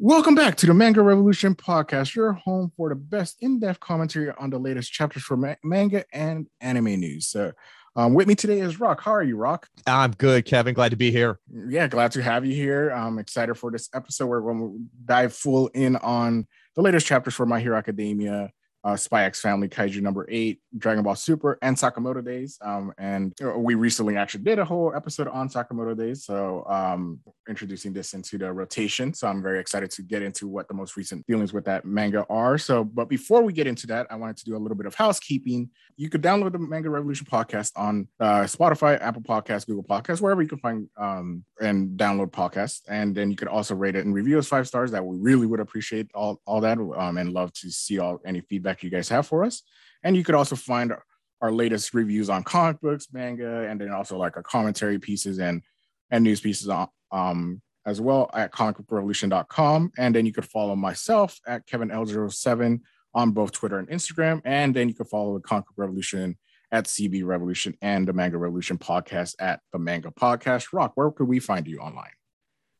Welcome back to the Manga Revolution podcast, your home for the best in-depth commentary on the latest chapters for ma- manga and anime news. So, um, with me today is Rock. How are you, Rock? I'm good, Kevin. Glad to be here. Yeah, glad to have you here. I'm excited for this episode. Where We're going to dive full in on the latest chapters for My Hero Academia, uh, Spy X Family Kaiju number eight, Dragon Ball Super, and Sakamoto Days. Um, and we recently actually did a whole episode on Sakamoto Days. So, um, introducing this into the rotation. So, I'm very excited to get into what the most recent dealings with that manga are. So, but before we get into that, I wanted to do a little bit of housekeeping. You could download the Manga Revolution podcast on uh, Spotify, Apple Podcasts, Google Podcasts, wherever you can find um, and download podcasts. And then you could also rate it and review us five stars. That we really would appreciate all, all that um, and love to see all any feedback you guys have for us. And you could also find our latest reviews on comic books, manga, and then also like our commentary pieces and and news pieces on um as well at comicbookrevolution.com. And then you could follow myself at Kevin L07 on both Twitter and Instagram. And then you can follow the Comic Revolution at CB Revolution and the Manga Revolution podcast at the Manga Podcast. Rock, where could we find you online?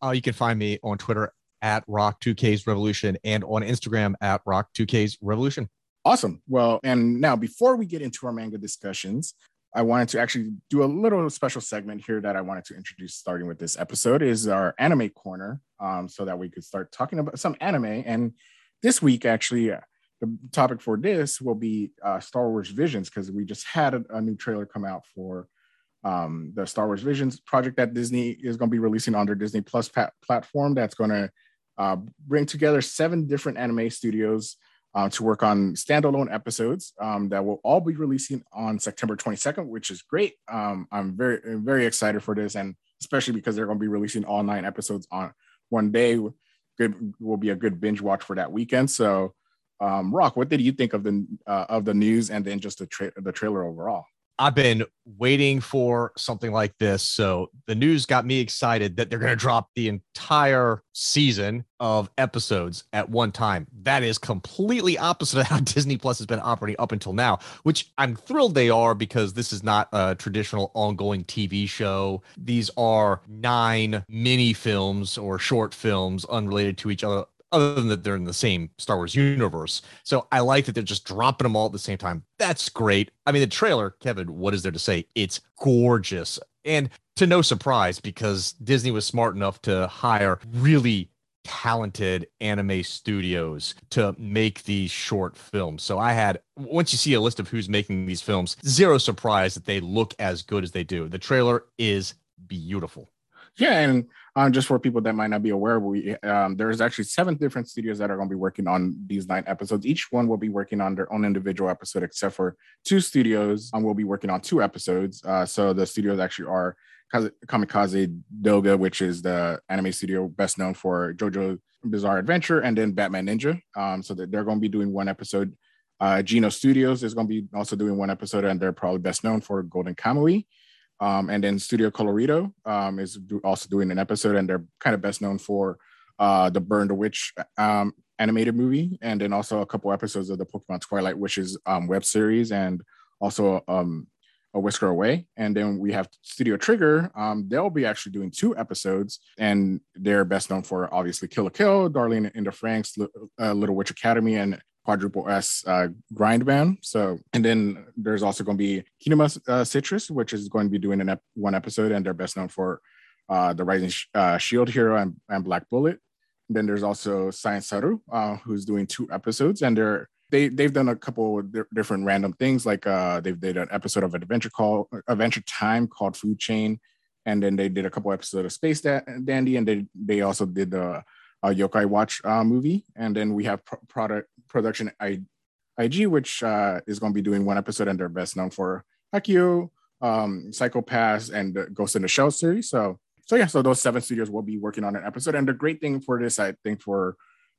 Uh, you can find me on Twitter at Rock2K's Revolution and on Instagram at Rock2K's Revolution. Awesome. Well, and now before we get into our manga discussions, I wanted to actually do a little special segment here that I wanted to introduce starting with this episode is our anime corner, um, so that we could start talking about some anime. And this week, actually, uh, the topic for this will be uh, Star Wars Visions because we just had a, a, new trailer come out for um, the Star Wars Visions project that Disney is going to be releasing on their Disney Plus pat- platform. That's going to uh, bring together seven different anime studios uh, to work on standalone episodes um, that will all be releasing on September 22nd, which is great. Um, I'm very, very excited for this, and especially because they're going to be releasing all nine episodes on one day. Good will be a good binge watch for that weekend. So, um, Rock, what did you think of the uh, of the news and then just the tra- the trailer overall? I've been waiting for something like this. So the news got me excited that they're going to drop the entire season of episodes at one time. That is completely opposite of how Disney Plus has been operating up until now, which I'm thrilled they are because this is not a traditional ongoing TV show. These are nine mini films or short films unrelated to each other other than that they're in the same Star Wars universe. So I like that they're just dropping them all at the same time. That's great. I mean, the trailer, Kevin, what is there to say? It's gorgeous. And to no surprise, because Disney was smart enough to hire really talented anime studios to make these short films. So I had once you see a list of who's making these films, zero surprise that they look as good as they do. The trailer is beautiful. Yeah, and um, just for people that might not be aware, we um, there's actually seven different studios that are going to be working on these nine episodes. Each one will be working on their own individual episode, except for two studios um, will be working on two episodes. Uh, so the studios actually are Kamikaze Doga, which is the anime studio best known for JoJo Bizarre Adventure, and then Batman Ninja. Um, so that they're going to be doing one episode. Uh, Geno Studios is going to be also doing one episode, and they're probably best known for Golden Kamuy. Um, and then Studio Colorido um, is do, also doing an episode, and they're kind of best known for uh, the Burn the Witch um, animated movie, and then also a couple episodes of the Pokemon Twilight Wishes um, web series, and also um, a Whisker Away. And then we have Studio Trigger. Um, they'll be actually doing two episodes, and they're best known for obviously Kill la Kill, Darling in the Franxx, uh, Little Witch Academy, and quadruple S uh, Gridman. So, and then there's also going to be Kinema uh, Citrus, which is going to be doing an ep- one episode, and they're best known for uh, the Rising Sh- uh, Shield Hero and, and, Black Bullet. And then there's also Science Saru, uh, who's doing two episodes, and they're they they've done a couple di- different random things, like uh, they've did an episode of Adventure Call Adventure Time called Food Chain, and then they did a couple episodes of Space da- Dandy, and they they also did the uh, Yokai Watch uh, movie, and then we have pro- product production I, IG, which uh, is going to be doing one episode, and they're best known for Haikyuu, um, Psycho-Pass, and the Ghost in the Shell series. So, so yeah, so those seven studios will be working on an episode, and the great thing for this, I think, for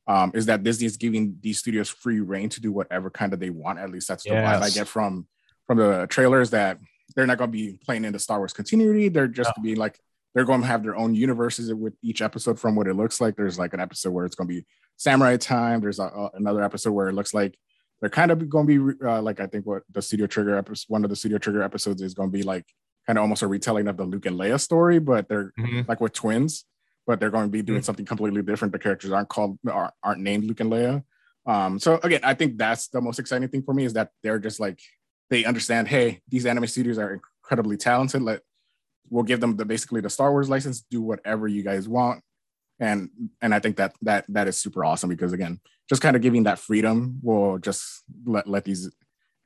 um, is that Disney is giving these studios free reign to do whatever kind of they want. At least that's the yes. vibe I get from from the trailers that they're not going to be playing in the Star Wars continuity. They're just oh. being like they're going to have their own universes with each episode from what it looks like. There's like an episode where it's going to be samurai time. There's a, another episode where it looks like they're kind of going to be uh, like I think what the Studio Trigger episode, one of the Studio Trigger episodes is going to be like kind of almost a retelling of the Luke and Leia story, but they're mm-hmm. like with twins. but they're going to be doing mm-hmm. something completely different. The characters aren't called aren't, aren't named Luke and Leia. Um, so again, I think that's the most exciting thing for me is that they're just like they understand, hey, these anime studios are incredibly talented. Let we'll give them the basically the Star Wars license, do whatever you guys want. And and I think that that that is super awesome because again, just kind of giving that freedom will just let let these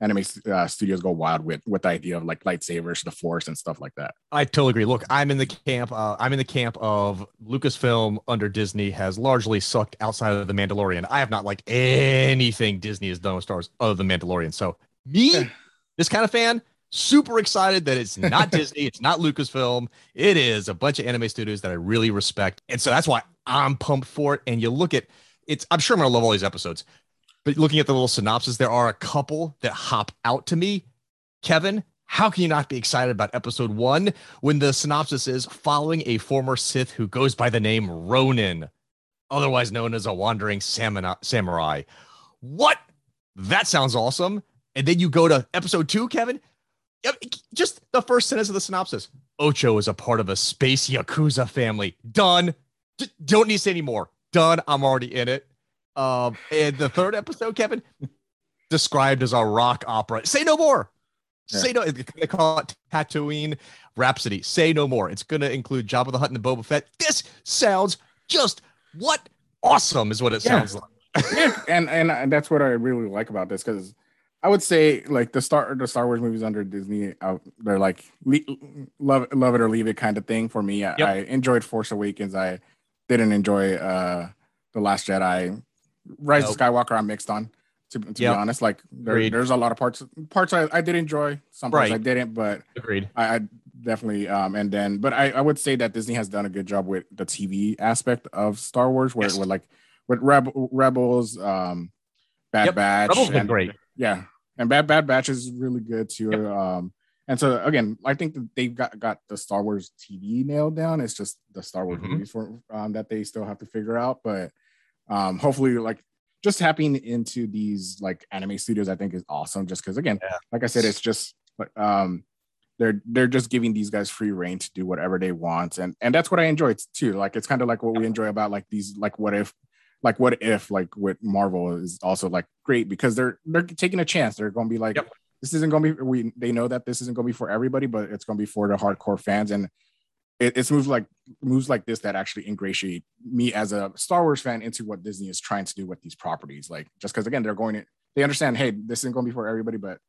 anime uh, studios go wild with with the idea of like lightsabers, the force, and stuff like that. I totally agree. Look, I'm in the camp. Uh, I'm in the camp of Lucasfilm under Disney has largely sucked outside of the Mandalorian. I have not liked anything Disney has done with Star Wars other than Mandalorian. So me, this kind of fan, super excited that it's not Disney, it's not Lucasfilm. It is a bunch of anime studios that I really respect. And so that's why I'm pumped for it. And you look at it's, I'm sure I'm gonna love all these episodes. But looking at the little synopsis, there are a couple that hop out to me. Kevin, how can you not be excited about episode one when the synopsis is following a former Sith who goes by the name Ronin, otherwise known as a wandering samurai? What? That sounds awesome. And then you go to episode two, Kevin. Just the first sentence of the synopsis Ocho is a part of a space Yakuza family. Done. D- don't need to say anymore. Done. I'm already in it. Um, and the third episode, Kevin, described as a rock opera. Say no more. Yeah. Say no. They call it Tatooine Rhapsody. Say no more. It's going to include Jabba the Hutt and the Boba Fett. This sounds just what awesome is what it yeah. sounds like. yeah, and and that's what I really like about this because I would say like the Star the Star Wars movies under Disney, uh, they're like le- love love it or leave it kind of thing for me. Yep. I, I enjoyed Force Awakens. I didn't enjoy uh the Last Jedi. Rise nope. of Skywalker, I'm mixed on. To, to yep. be honest, like there, there's a lot of parts parts I, I did enjoy, some parts right. I didn't, but agreed. I, I, definitely um and then but I, I would say that Disney has done a good job with the TV aspect of Star Wars, where yes. with like with Rebel, Rebels, um, Bad yep. Batch, Rebels and, great. Yeah, and Bad Bad Batch is really good too. Yep. Um, and so again, I think that they've got got the Star Wars TV nailed down. It's just the Star Wars mm-hmm. movies for um, that they still have to figure out, but um, hopefully, like just tapping into these like anime studios, I think is awesome. Just because, again, yeah. like I said, it's just um, they're they're just giving these guys free reign to do whatever they want, and and that's what I enjoy too. Like it's kind of like what we enjoy about like these like what if like what if like with Marvel is also like great because they're they're taking a chance. They're going to be like. Yep. This isn't going to be. We they know that this isn't going to be for everybody, but it's going to be for the hardcore fans. And it, it's moves like moves like this that actually ingratiate me as a Star Wars fan into what Disney is trying to do with these properties. Like just because again they're going to they understand, hey, this isn't going to be for everybody, but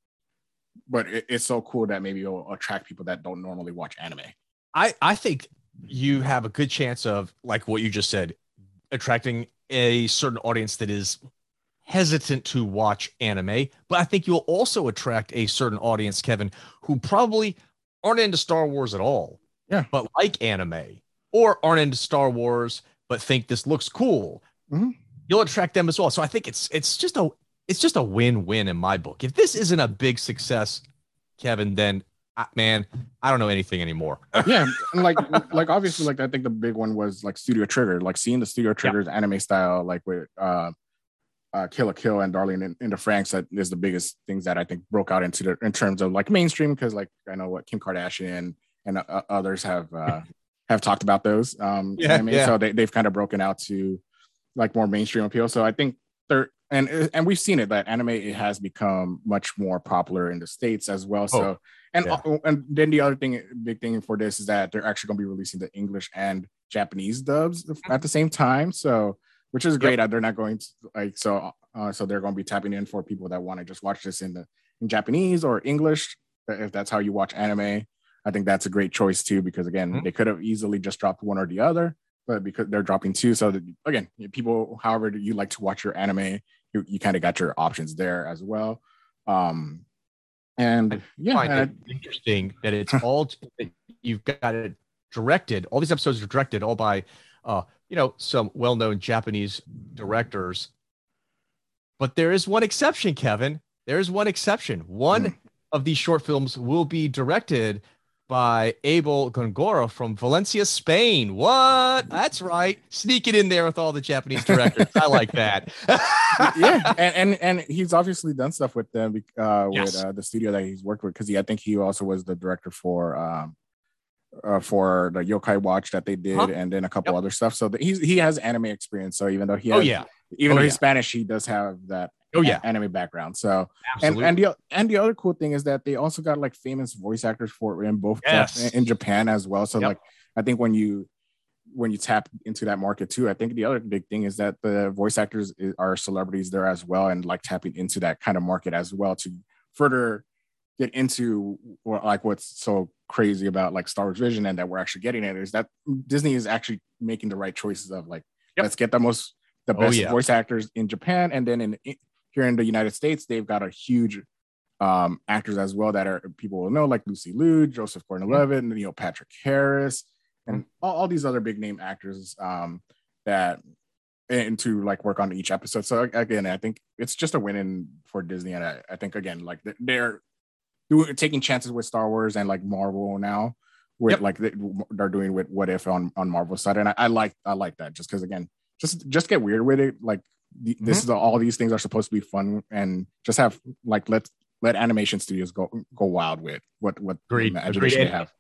but it, it's so cool that maybe it'll attract people that don't normally watch anime. I I think you have a good chance of like what you just said, attracting a certain audience that is hesitant to watch anime, but I think you'll also attract a certain audience, Kevin, who probably aren't into Star Wars at all yeah. but like anime or aren't into Star Wars but think this looks cool. Mm-hmm. You'll attract them as well. So I think it's it's just a it's just a win-win in my book. If this isn't a big success, Kevin, then man, I don't know anything anymore. yeah, like like obviously, like I think the big one was like Studio Trigger, like seeing the Studio Triggers yeah. anime style, like with uh, uh, Kill la Kill and Darling in, in the Franxx, that is the biggest things that I think broke out into the in terms of like mainstream because like I know what Kim Kardashian and uh, others have uh, have talked about those. Um, yeah, I mean, yeah. so they, they've kind of broken out to like more mainstream appeal. So I think they're and and we've seen it that anime it has become much more popular in the states as well. So oh, and yeah. uh, and then the other thing, big thing for this is that they're actually going to be releasing the English and Japanese dubs at the same time. So which is great. Yep. They're not going to like so uh, so they're going to be tapping in for people that want to just watch this in the in Japanese or English if that's how you watch anime. I think that's a great choice too, because again, mm-hmm. they could have easily just dropped one or the other, but because they're dropping two. So that, again, people, however you like to watch your anime, you, you kind of got your options there as well. Um, and I yeah, find and it interesting that it's all you've got it directed. All these episodes are directed all by, uh, you know, some well-known Japanese directors. But there is one exception, Kevin. There is one exception. One mm. of these short films will be directed by Abel Gongora from Valencia, Spain. What? That's right. Sneak it in there with all the Japanese directors. I like that. yeah, and, and and he's obviously done stuff with them uh, yes. with uh, the studio that he's worked with because he I think he also was the director for um, uh, for the Yokai Watch that they did, Huh? and then a couple Yep. other stuff. So the, he's he has anime experience. So even though he Oh yeah. even Oh, though he's yeah. Spanish, he does have that Oh yeah. anime background. So and Absolutely. and the and the other cool thing is that they also got like famous voice actors for it in both Yes. in Japan as well. So Yep. like I think when you when you tap into that market too, I think the other big thing is that the voice actors are celebrities there as well, and like tapping into that kind of market as well to further get into what, like what's so crazy about like Star Wars Vision and that we're actually getting it is that Disney is actually making the right choices of like Yep. let's get the most the Oh, best yeah. voice actors in Japan and then in here in the United States they've got a huge um actors as well that are people will know like Lucy Liu, Joseph Gordon-Levitt, Neil Patrick Harris, and all, all these other big name actors um that and to like work on each episode. So again, I think it's just a win in for Disney, and I, I think again like they're- doing taking chances with Star Wars and like Marvel now with Yep. like they- they're doing with What If on on Marvel side, and I, I like I like that just because again just just get weird with it. Like this Mm-hmm. is all these things are supposed to be fun and just have like let let animation studios go go wild with what what Agreed. imagination Agreed. they have.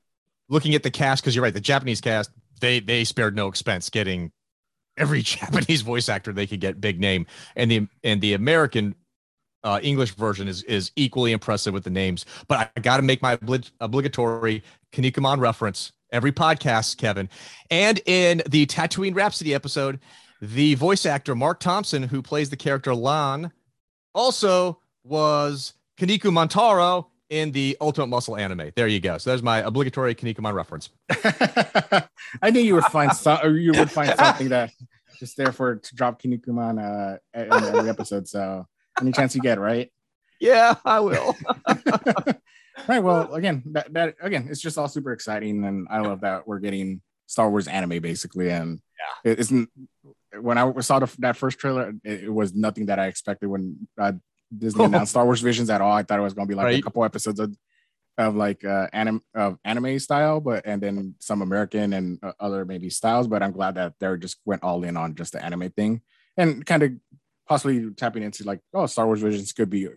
Looking at the cast, because you're right, the Japanese cast, they they spared no expense getting every Japanese voice actor they could get big name, and the and the American uh, English version is is equally impressive with the names. But I got to make my oblig- obligatory Kinnikuman reference every podcast, Kevin, and in the Tatooine Rhapsody episode, the voice actor Mark Thompson, who plays the character Lan, also was Kaniku Montaro in the Ultimate Muscle anime. There you go. So there's my obligatory Kinnikuman reference. I knew you would find some you would find something that just there for to drop Kinnikuman uh in every episode. So any chance you get, right? Yeah, I will. right. Well, again, that, that again, it's just all super exciting, and I love that we're getting Star Wars anime basically. And yeah, it isn't when I saw the, that first trailer, it, it was nothing that I expected when uh, Disney announced Star Wars Visions at all. I thought it was going to be like a couple episodes of of like uh anime of anime style but and then some american and uh, other maybe styles but i'm glad that they just went all in on just the anime thing and kind of possibly tapping into like oh star wars visions could be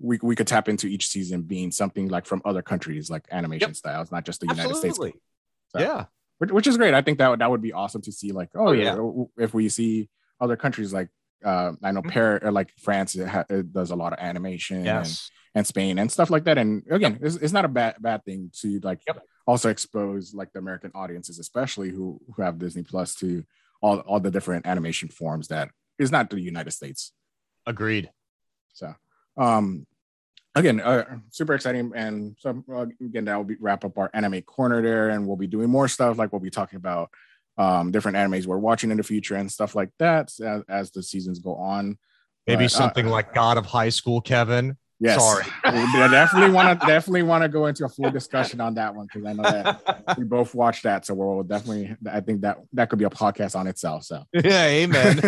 we, we could tap into each season being something like from other countries like animation Yep. styles not just the united states Absolutely. So- Yeah. Which, which is great i think that would, that would be awesome to see like oh, Oh, yeah. yeah. if we see other countries like uh i know Mhm. Paris or like france it, ha- it does a lot of animation and Yes. and Spain and stuff like that. And again, it's, it's not a bad bad thing to like Yep. also expose like the American audiences, especially who who have Disney Plus to all all the different animation forms that is not the United States. Agreed. So um again, uh, super exciting. And so uh, again, that will be wrap up our anime corner there, and we'll be doing more stuff like we'll be talking about um different animes we're watching in the future and stuff like that as, as the seasons go on. Maybe But, uh, something like God of High School, Kevin. Yes. Sorry. I definitely want to definitely want to go into a full discussion on that one because I know that we both watched that. So we'll definitely I think that that could be a podcast on itself. So Yeah, amen.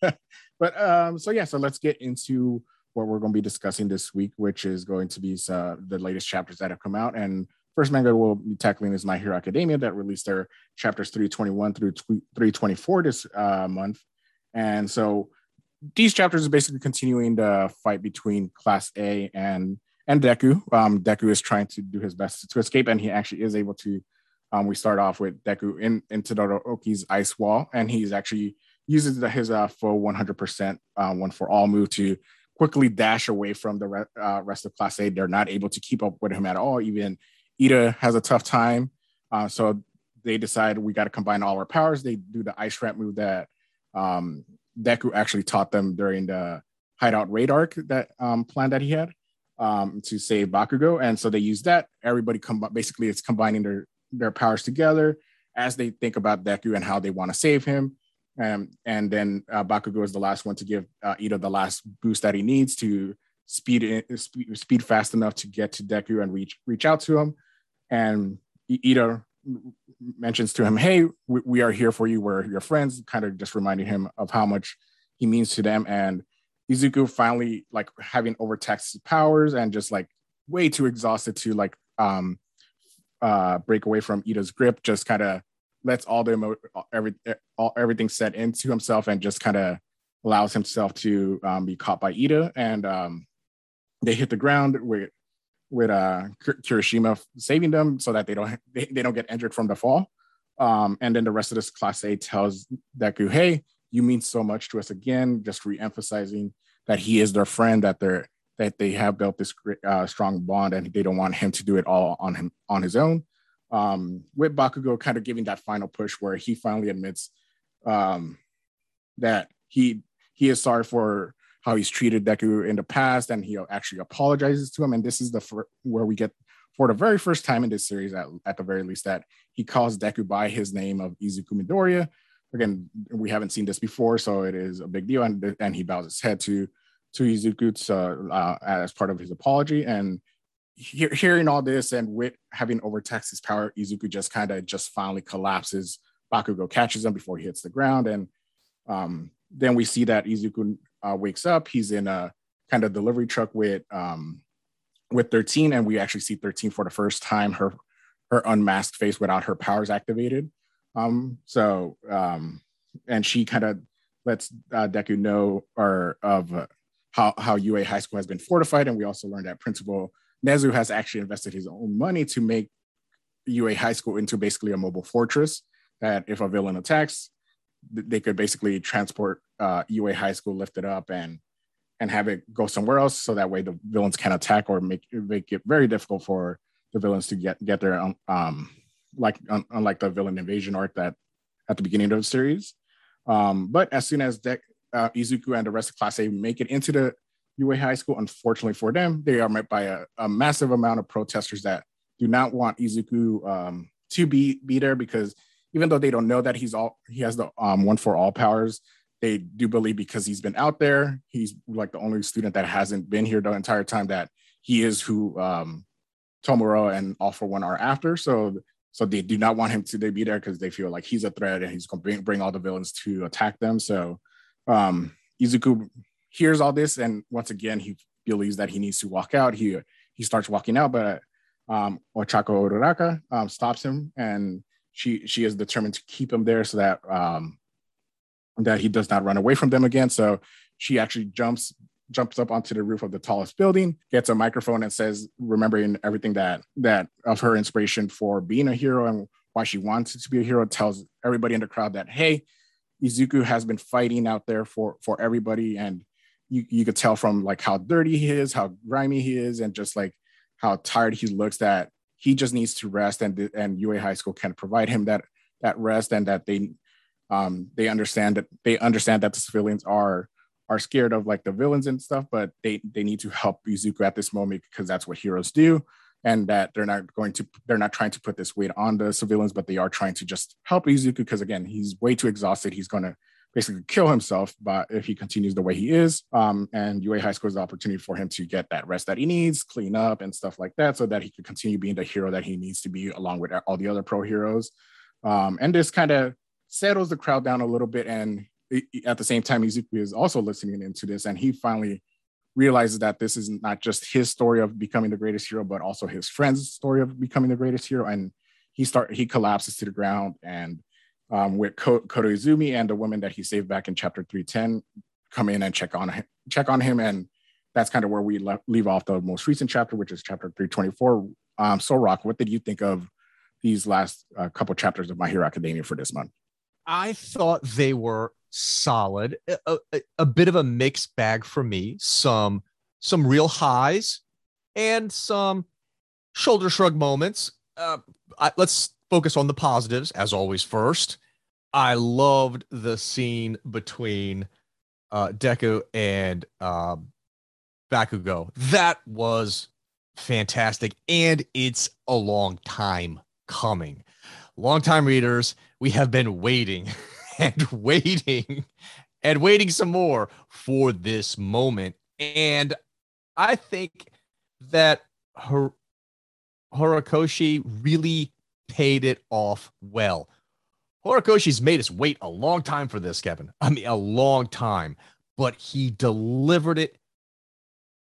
but um, so yeah, so let's get into what we're going to be discussing this week, which is going to be uh, the latest chapters that have come out. And first manga we'll be tackling is My Hero Academia that released their chapters 321 through 324 this uh, month. And so these chapters are basically continuing the fight between Class A and and Deku. Um, Deku is trying to do his best to escape, and he actually is able to. Um, we start off with Deku in into Todoroki's ice wall, and he's actually uses the, his uh, full 100% uh, one for all move to quickly dash away from the re- uh, rest of Class A. They're not able to keep up with him at all. Even Ida has a tough time, uh, so they decide we got to combine all our powers. They do the ice trap move that um, Deku actually taught them during the hideout raid arc that um, plan that he had um, to save Bakugo, and so they use that. Everybody com- basically it's combining their their powers together as they think about Deku and how they want to save him. Um, and then uh, Bakugo is the last one to give uh, Ida the last boost that he needs to speed in, speed, speed fast enough to get to Deku and reach reach out to him. And Ida mentions to him, "Hey, we, we are here for you. We're your friends." Kind of just reminding him of how much he means to them. And Izuku finally like having overtaxed his powers and just like way too exhausted to like um uh break away from Ida's grip, just kind of lets all the every all, everything set into himself and just kind of allows himself to um, be caught by Ida and um they hit the ground with with uh Kirishima saving them so that they don't they, they don't get injured from the fall. Um, and then the rest of this class A tells Deku, hey, you mean so much to us again, just re-emphasizing that he is their friend, that they're that they have built this uh, strong bond, and they don't want him to do it all on him on his own. Um, with Bakugo kind of giving that final push where he finally admits um, that he he is sorry for how he's treated Deku in the past, and he actually apologizes to him. And this is the fir- where we get for the very first time in this series, at, at the very least, that he calls Deku by his name of Izuku Midoriya. Again, we haven't seen this before, so it is a big deal. And, and he bows his head to to Izuku uh, as part of his apology. And he- hearing all this and with having overtaxed his power, Izuku just kind of just finally collapses. Bakugo catches him before he hits the ground, and um, then we see that Izuku uh, wakes up. He's in a kind of delivery truck with um, with 13, and we actually see 13 for the first time. Her her unmasked face without her powers activated. Um, so um, and she kind of lets uh, Deku know or of uh, how how UA High School has been fortified, and we also learned that Principal Nezu has actually invested his own money to make UA High School into basically a mobile fortress. That if a villain attacks, they could basically transport uh, UA High School, lift it up, and and have it go somewhere else, so that way the villains can attack or make make it very difficult for the villains to get get there. Um, um like un, unlike the villain invasion arc that at the beginning of the series. Um, but as soon as De- uh, Izuku and the rest of Class A make it into the UA High School, unfortunately for them, they are met by a, a massive amount of protesters that do not want Izuku um, to be be there because even though they don't know that he's all he has the um, one for all powers, they do believe because he's been out there, he's like the only student that hasn't been here the entire time that he is who um, Tomura and All for One are after. So so they do not want him to be there because they feel like he's a threat and he's going to bring, bring all the villains to attack them. So um, Izuku hears all this, and once again, he believes that he needs to walk out. He he starts walking out, but um, Ochako Uraraka um, stops him, and she she is determined to keep him there so that um, that he does not run away from them again. So she actually jumps jumps up onto the roof of the tallest building, gets a microphone, and says, remembering everything that that of her inspiration for being a hero and why she wanted to be a hero, tells everybody in the crowd that hey, Izuku has been fighting out there for for everybody, and you you could tell from like how dirty he is, how grimy he is, and just like how tired he looks that he just needs to rest, and and UA High School can provide him that that rest, and that they um they understand that they understand that the civilians are are scared of like the villains and stuff, but they they need to help Izuku at this moment because that's what heroes do, and that they're not going to they're not trying to put this weight on the civilians, but they are trying to just help Izuku because again he's way too exhausted. He's to basically kill himself but if he continues the way he is um, and ua high school is the opportunity for him to get that rest that he needs clean up and stuff like that so that he can continue being the hero that he needs to be along with all the other pro heroes um, and this kind of settles the crowd down a little bit and at the same time, Izuku is also listening into this, and he finally realizes that this is not just his story of becoming the greatest hero, but also his friend's story of becoming the greatest hero. And he start he collapses to the ground, and um, with Ko- and the woman that he saved back in chapter three ten come in and check on him, check on him, and that's kind of where we le- leave off the most recent chapter, which is chapter three twenty four. Um, so, Rock, what did you think of these last uh, couple chapters of My Hero Academia for this month? I thought they were solid, a, a, a, bit of a mixed bag for me. Some some real highs and some shoulder shrug moments. Uh, I, let's focus on the positives as always. First, I loved the scene between uh, Deku and uh, Bakugo. That was fantastic, and it's a long time coming. Long time readers, we have been waiting and waiting and waiting some more for this moment. And I think that her Horikoshi really paid it off well. Horikoshi's made us wait a long time for this, Kevin. I mean, a long time, but he delivered it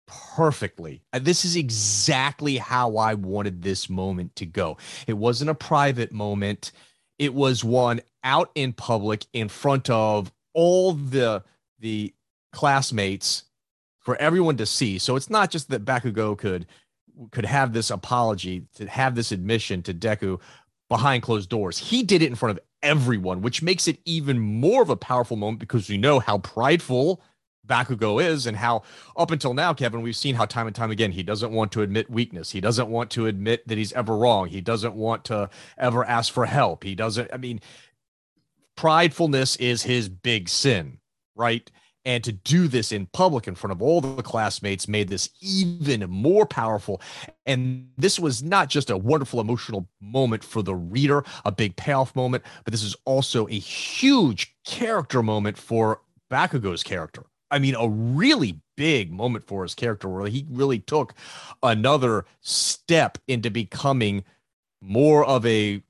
perfectly. This is exactly how I wanted this moment to go. It wasn't a private moment, it was one out in public in front of all the the classmates for everyone to see. So it's not just that Bakugo could could have this apology, to have this admission to Deku behind closed doors. He did it in front of everyone, which makes it even more of a powerful moment because we know how prideful Bakugo is and how up until now, Kevin, we've seen how time and time again he doesn't want to admit weakness. He doesn't want to admit that he's ever wrong. He doesn't want to ever ask for help. He doesn't, I mean, pridefulness is his big sin, right? And to do this in public in front of all the classmates made this even more powerful. And this was not just a wonderful emotional moment for the reader, a big payoff moment, but this is also a huge character moment for Bakugo's character. I mean, a really big moment for his character where he really took another step into becoming more of a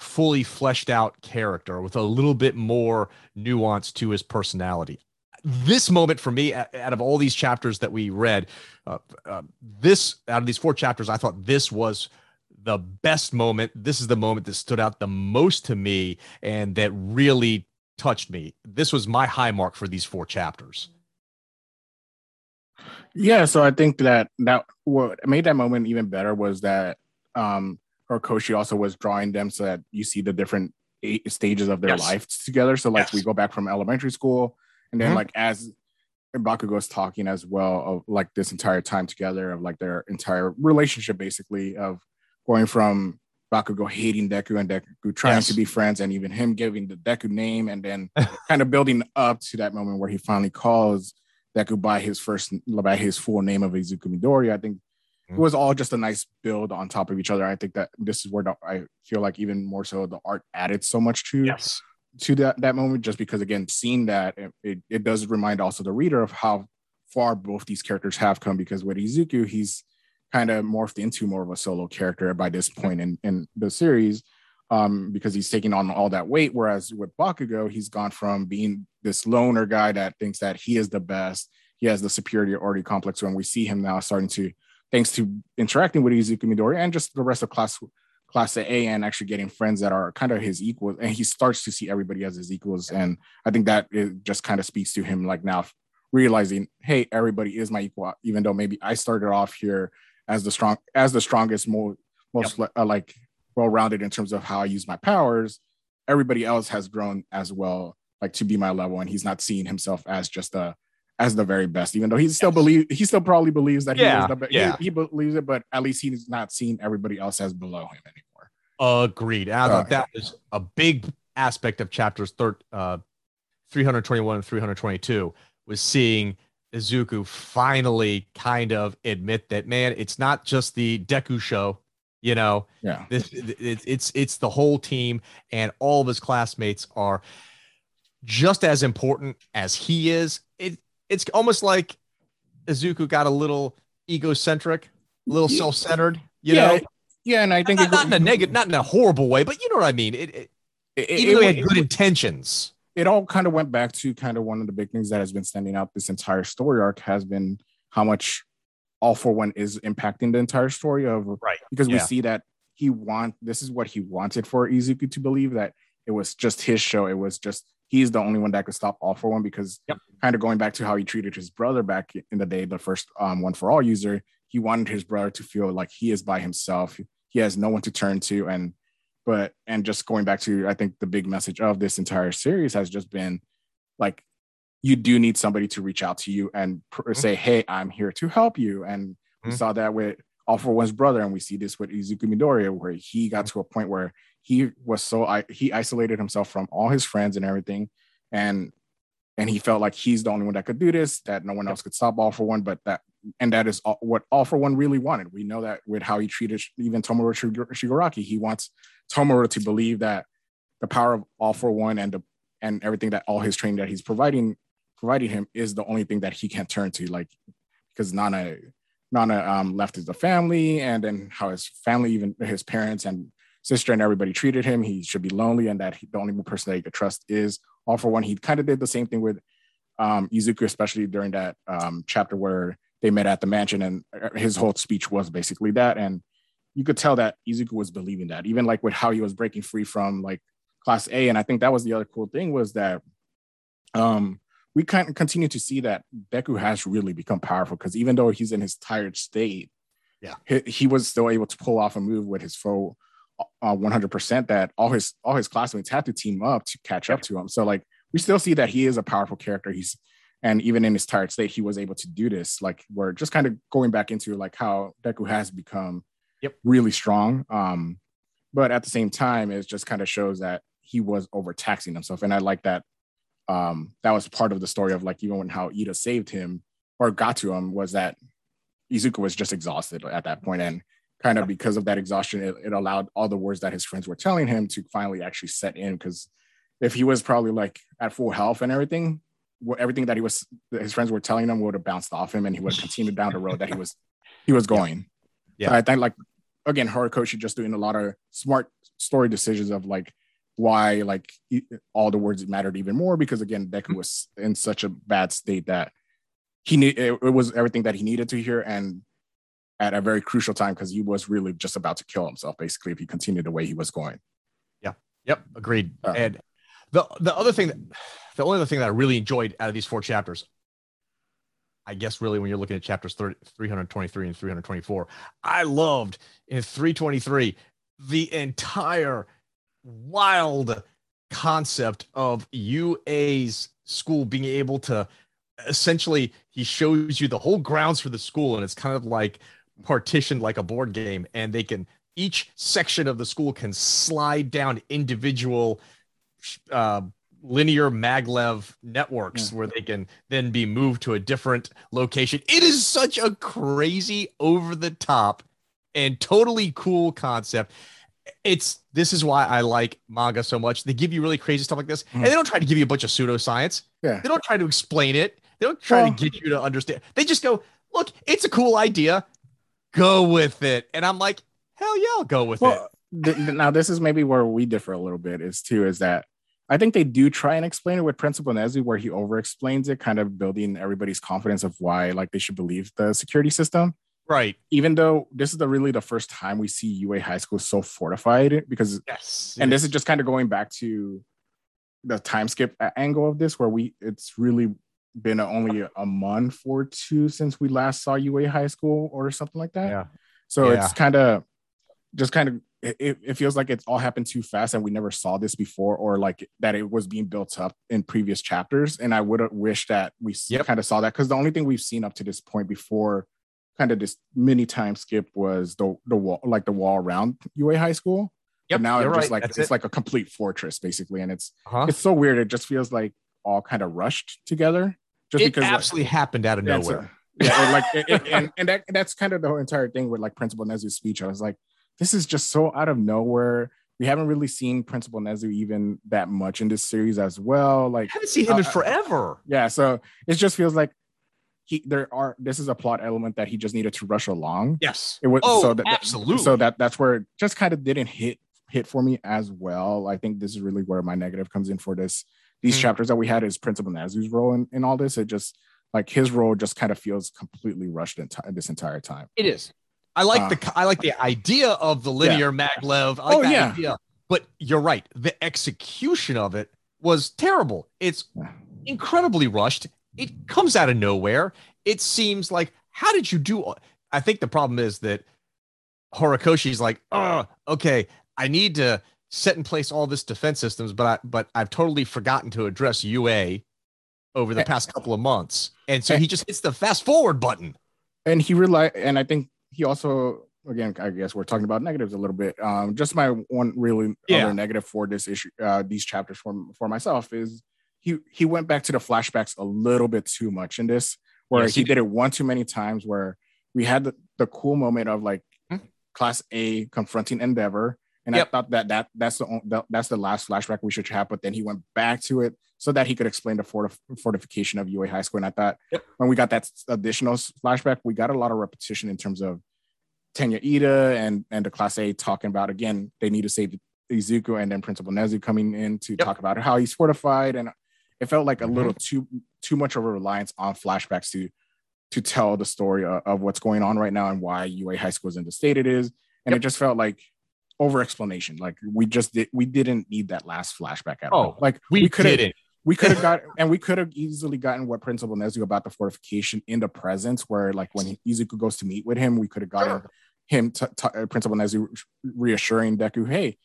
fully fleshed out character with a little bit more nuance to his personality. This moment for me, out of all these chapters that we read, uh, uh, this out of these four chapters, I thought this was the best moment. This is the moment that stood out the most to me and that really touched me. This was my high mark for these four chapters. Yeah, so I think that that what made that moment even better was that um Horikoshi also was drawing them so that you see the different stages of their yes. life together. So like yes. we go back from elementary school, and then mm-hmm. like as Bakugo's talking as well of like this entire time together of like their entire relationship, basically of going from Bakugo hating Deku and Deku trying yes. to be friends, and even him giving the Deku name, and then kind of building up to that moment where he finally calls Deku by his first by his full name of Izuku Midoriya. I think it was all just a nice build on top of each other. I think that this is where the, I feel like even more so the art added so much to yes. to that that moment, just because again, seeing that it, it, it does remind also the reader of how far both these characters have come. Because with Izuku, he's kind of morphed into more of a solo character by this point in in the series. Um, because he's taking on all that weight. Whereas with Bakugo, he's gone from being this loner guy that thinks that he is the best, he has the superiority complex, when we see him now starting to thanks to interacting with Izuku Midoriya and just the rest of class class A and actually getting friends that are kind of his equals. And he starts to see everybody as his equals. And I think that it just kind of speaks to him like now realizing, hey, everybody is my equal, even though maybe I started off here as the strong as the strongest, more most yep. uh, like well-rounded in terms of how I use my powers. Everybody else has grown as well, like to be my level, and he's not seeing himself as just a as the very best, even though he still yes. believe he still probably believes that yeah, he is the best. Yeah. He, he, believes it, but at least he's not seeing everybody else as below him anymore. Agreed. I thought uh, that was a big aspect of chapters thir- uh, 321 and 322 was seeing Izuku finally kind of admit that man, it's not just the Deku show, you know. Yeah. This it, it's it's the whole team and all of his classmates are just as important as he is. It it's almost like Izuku got a little egocentric, a little self-centered, you yeah, know. Yeah, and I think not, it, not in a negative, not in a horrible way, but you know what I mean. It, it, it even though he had good intentions, it all kind of went back to kind of one of the big things that has been standing out this entire story arc has been how much all for one is impacting the entire story of right because yeah. we see that he want this is what he wanted for Izuku to believe that it was just his show. It was just he's the only one that could stop all for one because yep. kind of going back to how he treated his brother back in the day, the first um, one for all user, he wanted his brother to feel like he is by himself. He has no one to turn to. And, but, and just going back to, I think the big message of this entire series has just been like, you do need somebody to reach out to you and pr- mm-hmm. say, Hey, I'm here to help you. And mm-hmm. we saw that with all for one's brother. And we see this with Izuku Midoriya, where he got to a point where he was so he isolated himself from all his friends and everything and and he felt like he's the only one that could do this that no one else could stop all for one but that and that is all, what all for one really wanted we know that with how he treated even tomura shigaraki he wants tomura to believe that the power of all for one and the and everything that all his training that he's providing providing him is the only thing that he can turn to like because nana nana um, left his family and then how his family even his parents and sister and everybody treated him. He should be lonely, and that he, the only person that he could trust is all for one. He kind of did the same thing with um, Izuku, especially during that um, chapter where they met at the mansion, and uh, his whole speech was basically that. And you could tell that Izuku was believing that, even like with how he was breaking free from like Class A. And I think that was the other cool thing was that um, we kind of continue to see that Deku has really become powerful because even though he's in his tired state, Yeah. he, he was still able to pull off a move with his foe uh, 100% that all his all his classmates had to team up to catch up to him. So like we still see that he is a powerful character. He's and even in his tired state, he was able to do this. Like we're just kind of going back into like how Deku has become Yep. really strong. Um, but at the same time, it just kind of shows that he was overtaxing himself. And I like that um that was part of the story of like even when how Ida saved him or got to him was that Izuku was just exhausted at that point. And kind of because of that exhaustion it, it allowed all the words that his friends were telling him to finally actually set in. Because if he was probably like at full health and everything everything that he was that his friends were telling him would have bounced off him and he would have continued down the road that he was he was going. Yeah. So i think like again horikoshi just doing a lot of smart story decisions of like why like all the words mattered even more because again deku was in such a bad state that he need it, it was everything that he needed to hear and at a very crucial time because he was really just about to kill himself basically if he continued the way he was going Yeah. Yep, agreed. Uh, and the the other thing that the only other thing that I really enjoyed out of these four chapters, I guess really when you're looking at chapters 30, 323 and 324, I loved in 323 the entire wild concept of UA's school being able to essentially he shows you the whole grounds for the school and it's kind of like partitioned like a board game and they can each section of the school can slide down individual uh, linear maglev networks where they can then be moved to a different location. It is such a crazy over the top and totally cool concept it's this is why i like manga so much. They give you really crazy stuff like this and they mm. don't try to give you a bunch of pseudoscience. Yeah. they don't try to explain it. They don't try Well- to get you to understand. They just go look it's a cool idea. Go with it. And i'm like hell yeah i'll go with it. well th- th- now this is maybe where we differ a little bit is too is that i think they do try and explain it with principal nezu where he over explains it kind of building everybody's confidence of why like they should believe the security system right even though this is the really the first time we see ua high school so fortified because yes and this is just kind of going back to the time skip angle of this where we it's really been only a month or two since we last saw ua high school or something like that Yeah. so Yeah. it's kind of just kind of it, it feels like it's all happened too fast and we never saw this before or like that it was being built up in previous chapters and i would have wished that we Yep. kind of saw that because the only thing we've seen up to this point before kind of this mini time skip was the the wall like the wall around ua high school Yep, but now it's just right. like That's it's it. like a complete fortress basically and it's huh? it's so weird it just feels like all kind of rushed together just it because like, absolutely happened out of a- nowhere yeah, and like it, it- and, and that, that's kind of the whole entire thing with like Principal Nezu's speech. I was like, this is just so out of nowhere. We haven't really seen Principal Nezu even that much in this series as well. Like, I haven't seen him in Uh, forever. yeah, so it just feels like he there are this is a plot element that he just needed to rush along. Yes. It was Oh, so that absolutely. so that that's where it just kind of didn't hit hit for me as well. I think this is really where my negative comes in for this. These Mm. chapters that we had is Principal Nezu's role in, in all this. It just like his role just kind of feels completely rushed enti- this entire time. It is. I like Uh, the I like the idea of the linear maglev. I like Oh, that yeah. idea. But you're right. The execution of it was terrible. It's incredibly rushed. It comes out of nowhere. It seems like how did you do? I think the problem is that Horikoshi's like, oh, okay, I need to set in place all this defense systems, but I but I've totally forgotten to address UA over the past couple of months, and so he just hits the fast forward button. and he realized and i think he also again i guess we're talking about negatives a little bit um just my one really Yeah. other negative for this issue uh these chapters for for myself is he he went back to the flashbacks a little bit too much in this where Yes, he he did it one too many times where we had the, the cool moment of like Hmm. class a confronting endeavor and Yep. i thought that that that's the, that that's the last flashback we should have but then he went back to it so that he could explain the fortif- fortification of ua high school and i thought Yep. when we got that additional flashback, we got a lot of repetition in terms of Tenya Ida and and the class A talking about again they need to save Izuku and then Principal Nezu coming in to Yep. talk about how he's fortified and it felt like a Mhm. little too too much of a reliance on flashbacks to to tell the story of, of what's going on right now and why UA High School is in the state it is and Yep. it just felt like over explanation like we just did we didn't need that last flashback at Oh, all like We, could have we could have got and we could have easily gotten what Principal Nezu about the fortification in the presence where like when Izuku goes to meet with him, we could have gotten sure. him t- t- uh, Principal Nezu reassuring Deku, hey,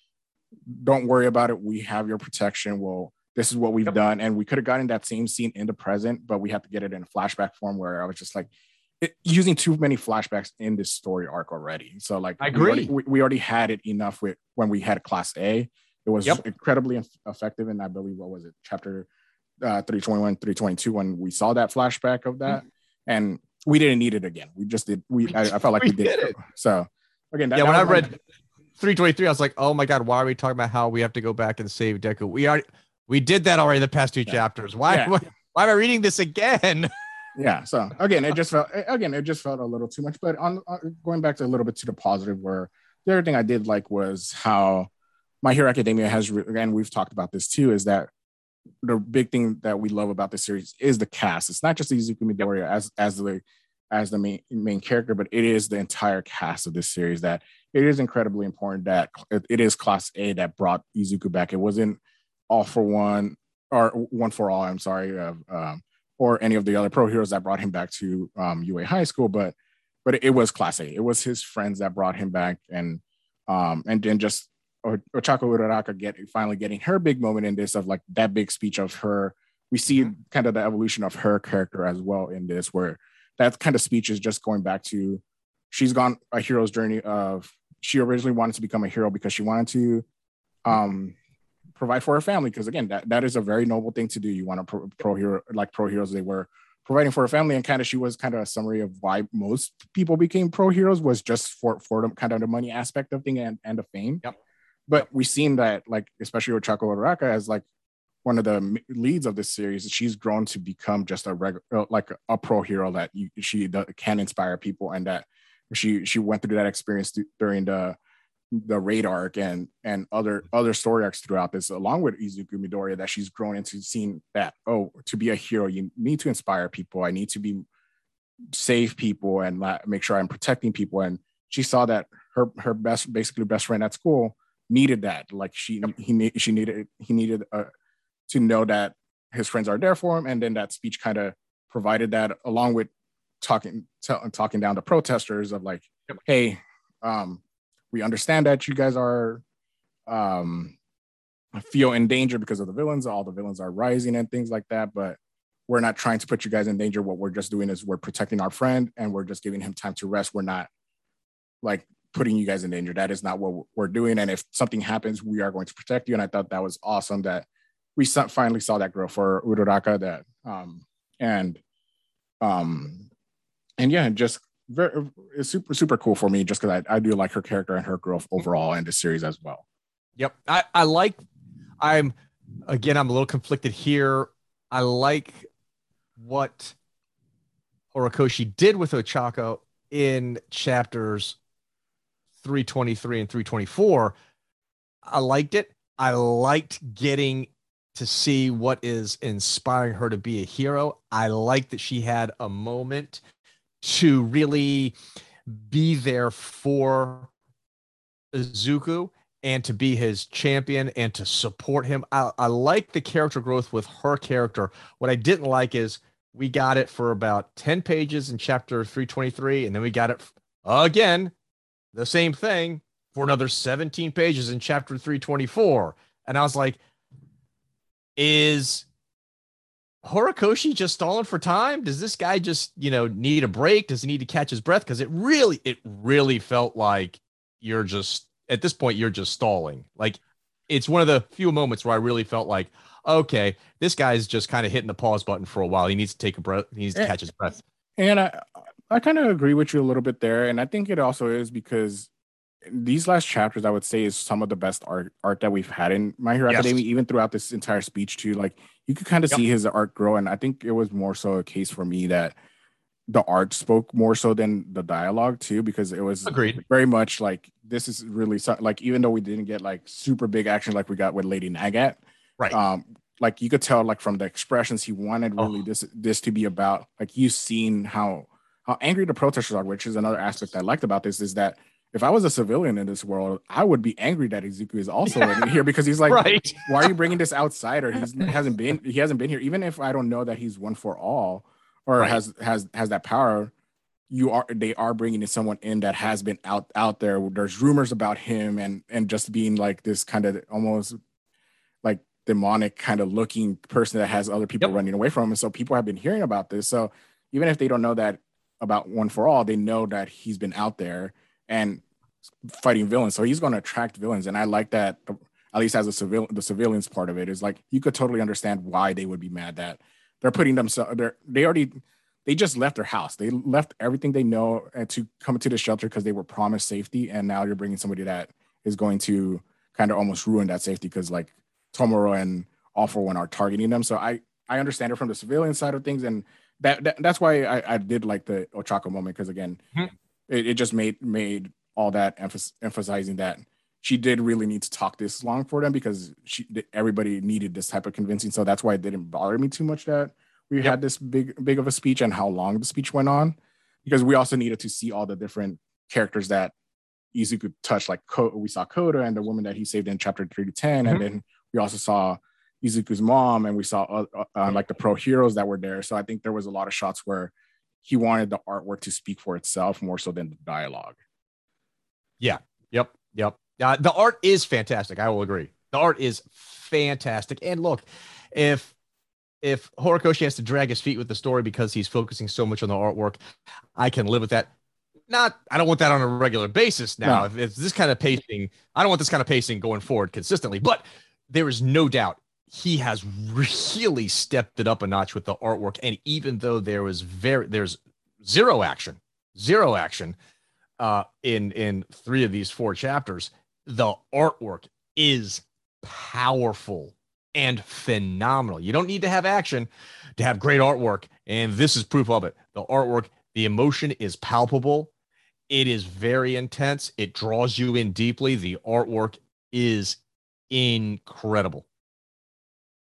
don't worry about it. We have your protection. Well, this is what we've yep. done. And we could have gotten that same scene in the present, but we had to get it in a flashback form where I was just like, it, using too many flashbacks in this story arc already. So like, I agree. We already, we, we already had it enough with when we had class A. It was yep. incredibly effective. And I believe, what was it? Chapter uh, 321, 322, when we saw that flashback of that. Mm-hmm. And we didn't need it again. We just did. We, I, I felt like we, we did, did, it. So again, that, yeah, that when I read 323, I was like, oh my God, why are we talking about how we have to go back and save Deku? We already, we did that already the past two yeah. chapters. Why, yeah. why, why am I reading this again? yeah. So again, it just felt again, it just felt a little too much. But on, on going back to a little bit to the positive, where the other thing I did like was how My Hero Academia has, again, we've talked about this too, is that the big thing that we love about this series is the cast. It's not just Izuku Midoriya as as the as the main main character, but it is the entire cast of this series that it is incredibly important that it, it is Class A that brought Izuku back. It wasn't all for one or one for all. I'm sorry, uh, um, or any of the other pro heroes that brought him back to um, UA High School, but but it was Class A. It was his friends that brought him back, and um, and then just Ochako Uraraka get finally getting her big moment in this of like that big speech of her. We see mm-hmm. kind of the evolution of her character as well in this, where that kind of speech is just going back to she's gone a hero's journey of she originally wanted to become a hero because she wanted to um provide for her family because again that, that is a very noble thing to do you want to pro, pro hero like pro heroes they were providing for her family and kind of she was kind of a summary of why most people became pro heroes was just for for the kind of the money aspect of thing and, and the fame yep. but we've seen that like especially with Ochako Uraraka as like one of the leads of this series she's grown to become just a regular uh, like a pro hero that you, she can inspire people and that she she went through that experience during the the raid arc and and other other story arcs throughout this, along with Izuku Midoriya, that she's grown into seeing that oh, to be a hero, you need to inspire people. I need to be save people and make sure I'm protecting people. And she saw that her her best basically best friend at school needed that. Like she he she needed he needed uh, to know that his friends are there for him, and then that speech kind of provided that along with talking t- talking down to protesters of like, hey, um, we understand that you guys are um, feel in danger because of the villains. All the villains are rising and things like that, but we're not trying to put you guys in danger. What we're just doing is we're protecting our friend and we're just giving him time to rest. We're not like putting you guys in danger. That is not what we're doing. And if something happens, we are going to protect you. And I thought that was awesome that we finally saw that girl for Uraraka that um and um and yeah, just very super super cool for me just because I, I do like her character and her growth overall in the series as well. Yep. I, I like I'm again I'm a little conflicted here. I like what Horikoshi did with Ochako in chapters 323 and 324. I liked it. I liked getting to see what is inspiring her to be a hero. I like that she had a moment to really be there for Izuku and to be his champion and to support him. I, I like the character growth with her character. What I didn't like is we got it for about 10 pages in chapter 323, and then we got it again, the same thing for another 17 pages in chapter 324. And I was like, is Horikoshi just stalling for time? Does this guy just, you know, need a break? Does he need to catch his breath? Because it really, it really felt like you're just at this point, you're just stalling. Like it's one of the few moments where I really felt like, okay, this guy's just kind of hitting the pause button for a while. He needs to take a breath, he needs to eh, catch his breath. And I I kind of agree with you a little bit there. And I think it also is because these last chapters, I would say, is some of the best art art that we've had in My Hero yes. Academia, even throughout this entire speech too. Like you could kind of yep. see his art grow. And I think it was more so a case for me that the art spoke more so than the dialogue too, because it was Agreed. very much like this is really like even though we didn't get like super big action like we got with Lady Nagant, right? Um, like you could tell like from the expressions he wanted really oh. this this to be about like you've seen how how angry the protesters are, which is another aspect I liked about this is that if I was a civilian in this world, I would be angry that Izuku is also in here because he's like, right. why are you bringing this outsider? He's he hasn't been he hasn't been here. Even if I don't know that he's one for all or Right. has has has that power, you are they are bringing in someone in that has been out out there. There's rumors about him and and just being like this kind of almost like demonic kind of looking person that has other people Yep. running away from him. And so people have been hearing about this. So even if they don't know that about one for all, they know that he's been out there and fighting villains. So he's going to attract villains. And I like that at least as a civil the civilians part of it is like you could totally understand why they would be mad that they're putting themselves they're they already they just left their house. They left everything they know and to come to the shelter because they were promised safety. And now you're bringing somebody that is going to kind of almost ruin that safety because like Tomura and All for One are targeting them. So I I understand it from the civilian side of things, and that, that that's why I, I did like the Ochako moment because again, Mhm. it, it just made made all that emphasis, emphasizing that she did really need to talk this long for them because she everybody needed this type of convincing. So that's why it didn't bother me too much that we Yep. had this big big of a speech and how long the speech went on because we also needed to see all the different characters that Izuku touched. Like Ko- we saw Koda and the woman that he saved in chapter three to 10 Mhm. and then we also saw Izuku's mom and we saw uh, uh, uh, like the pro heroes that were there. So I think there was a lot of shots where he wanted the artwork to speak for itself more so than the dialogue. Yep. Yep. Uh, the art is fantastic. I will agree. The art is fantastic. And look, if if Horikoshi has to drag his feet with the story because he's focusing so much on the artwork, I can live with that. Not, I don't want that on a regular basis now. No. If it's this kind of pacing, I don't want this kind of pacing going forward consistently. But there is no doubt he has really stepped it up a notch with the artwork. And even though there was very, there's zero action, zero action uh, in in three of these four chapters, the artwork is powerful and phenomenal. You don't need to have action to have great artwork, and this is proof of it. The artwork, the emotion is palpable. It is very intense. It draws you in deeply. The artwork is incredible.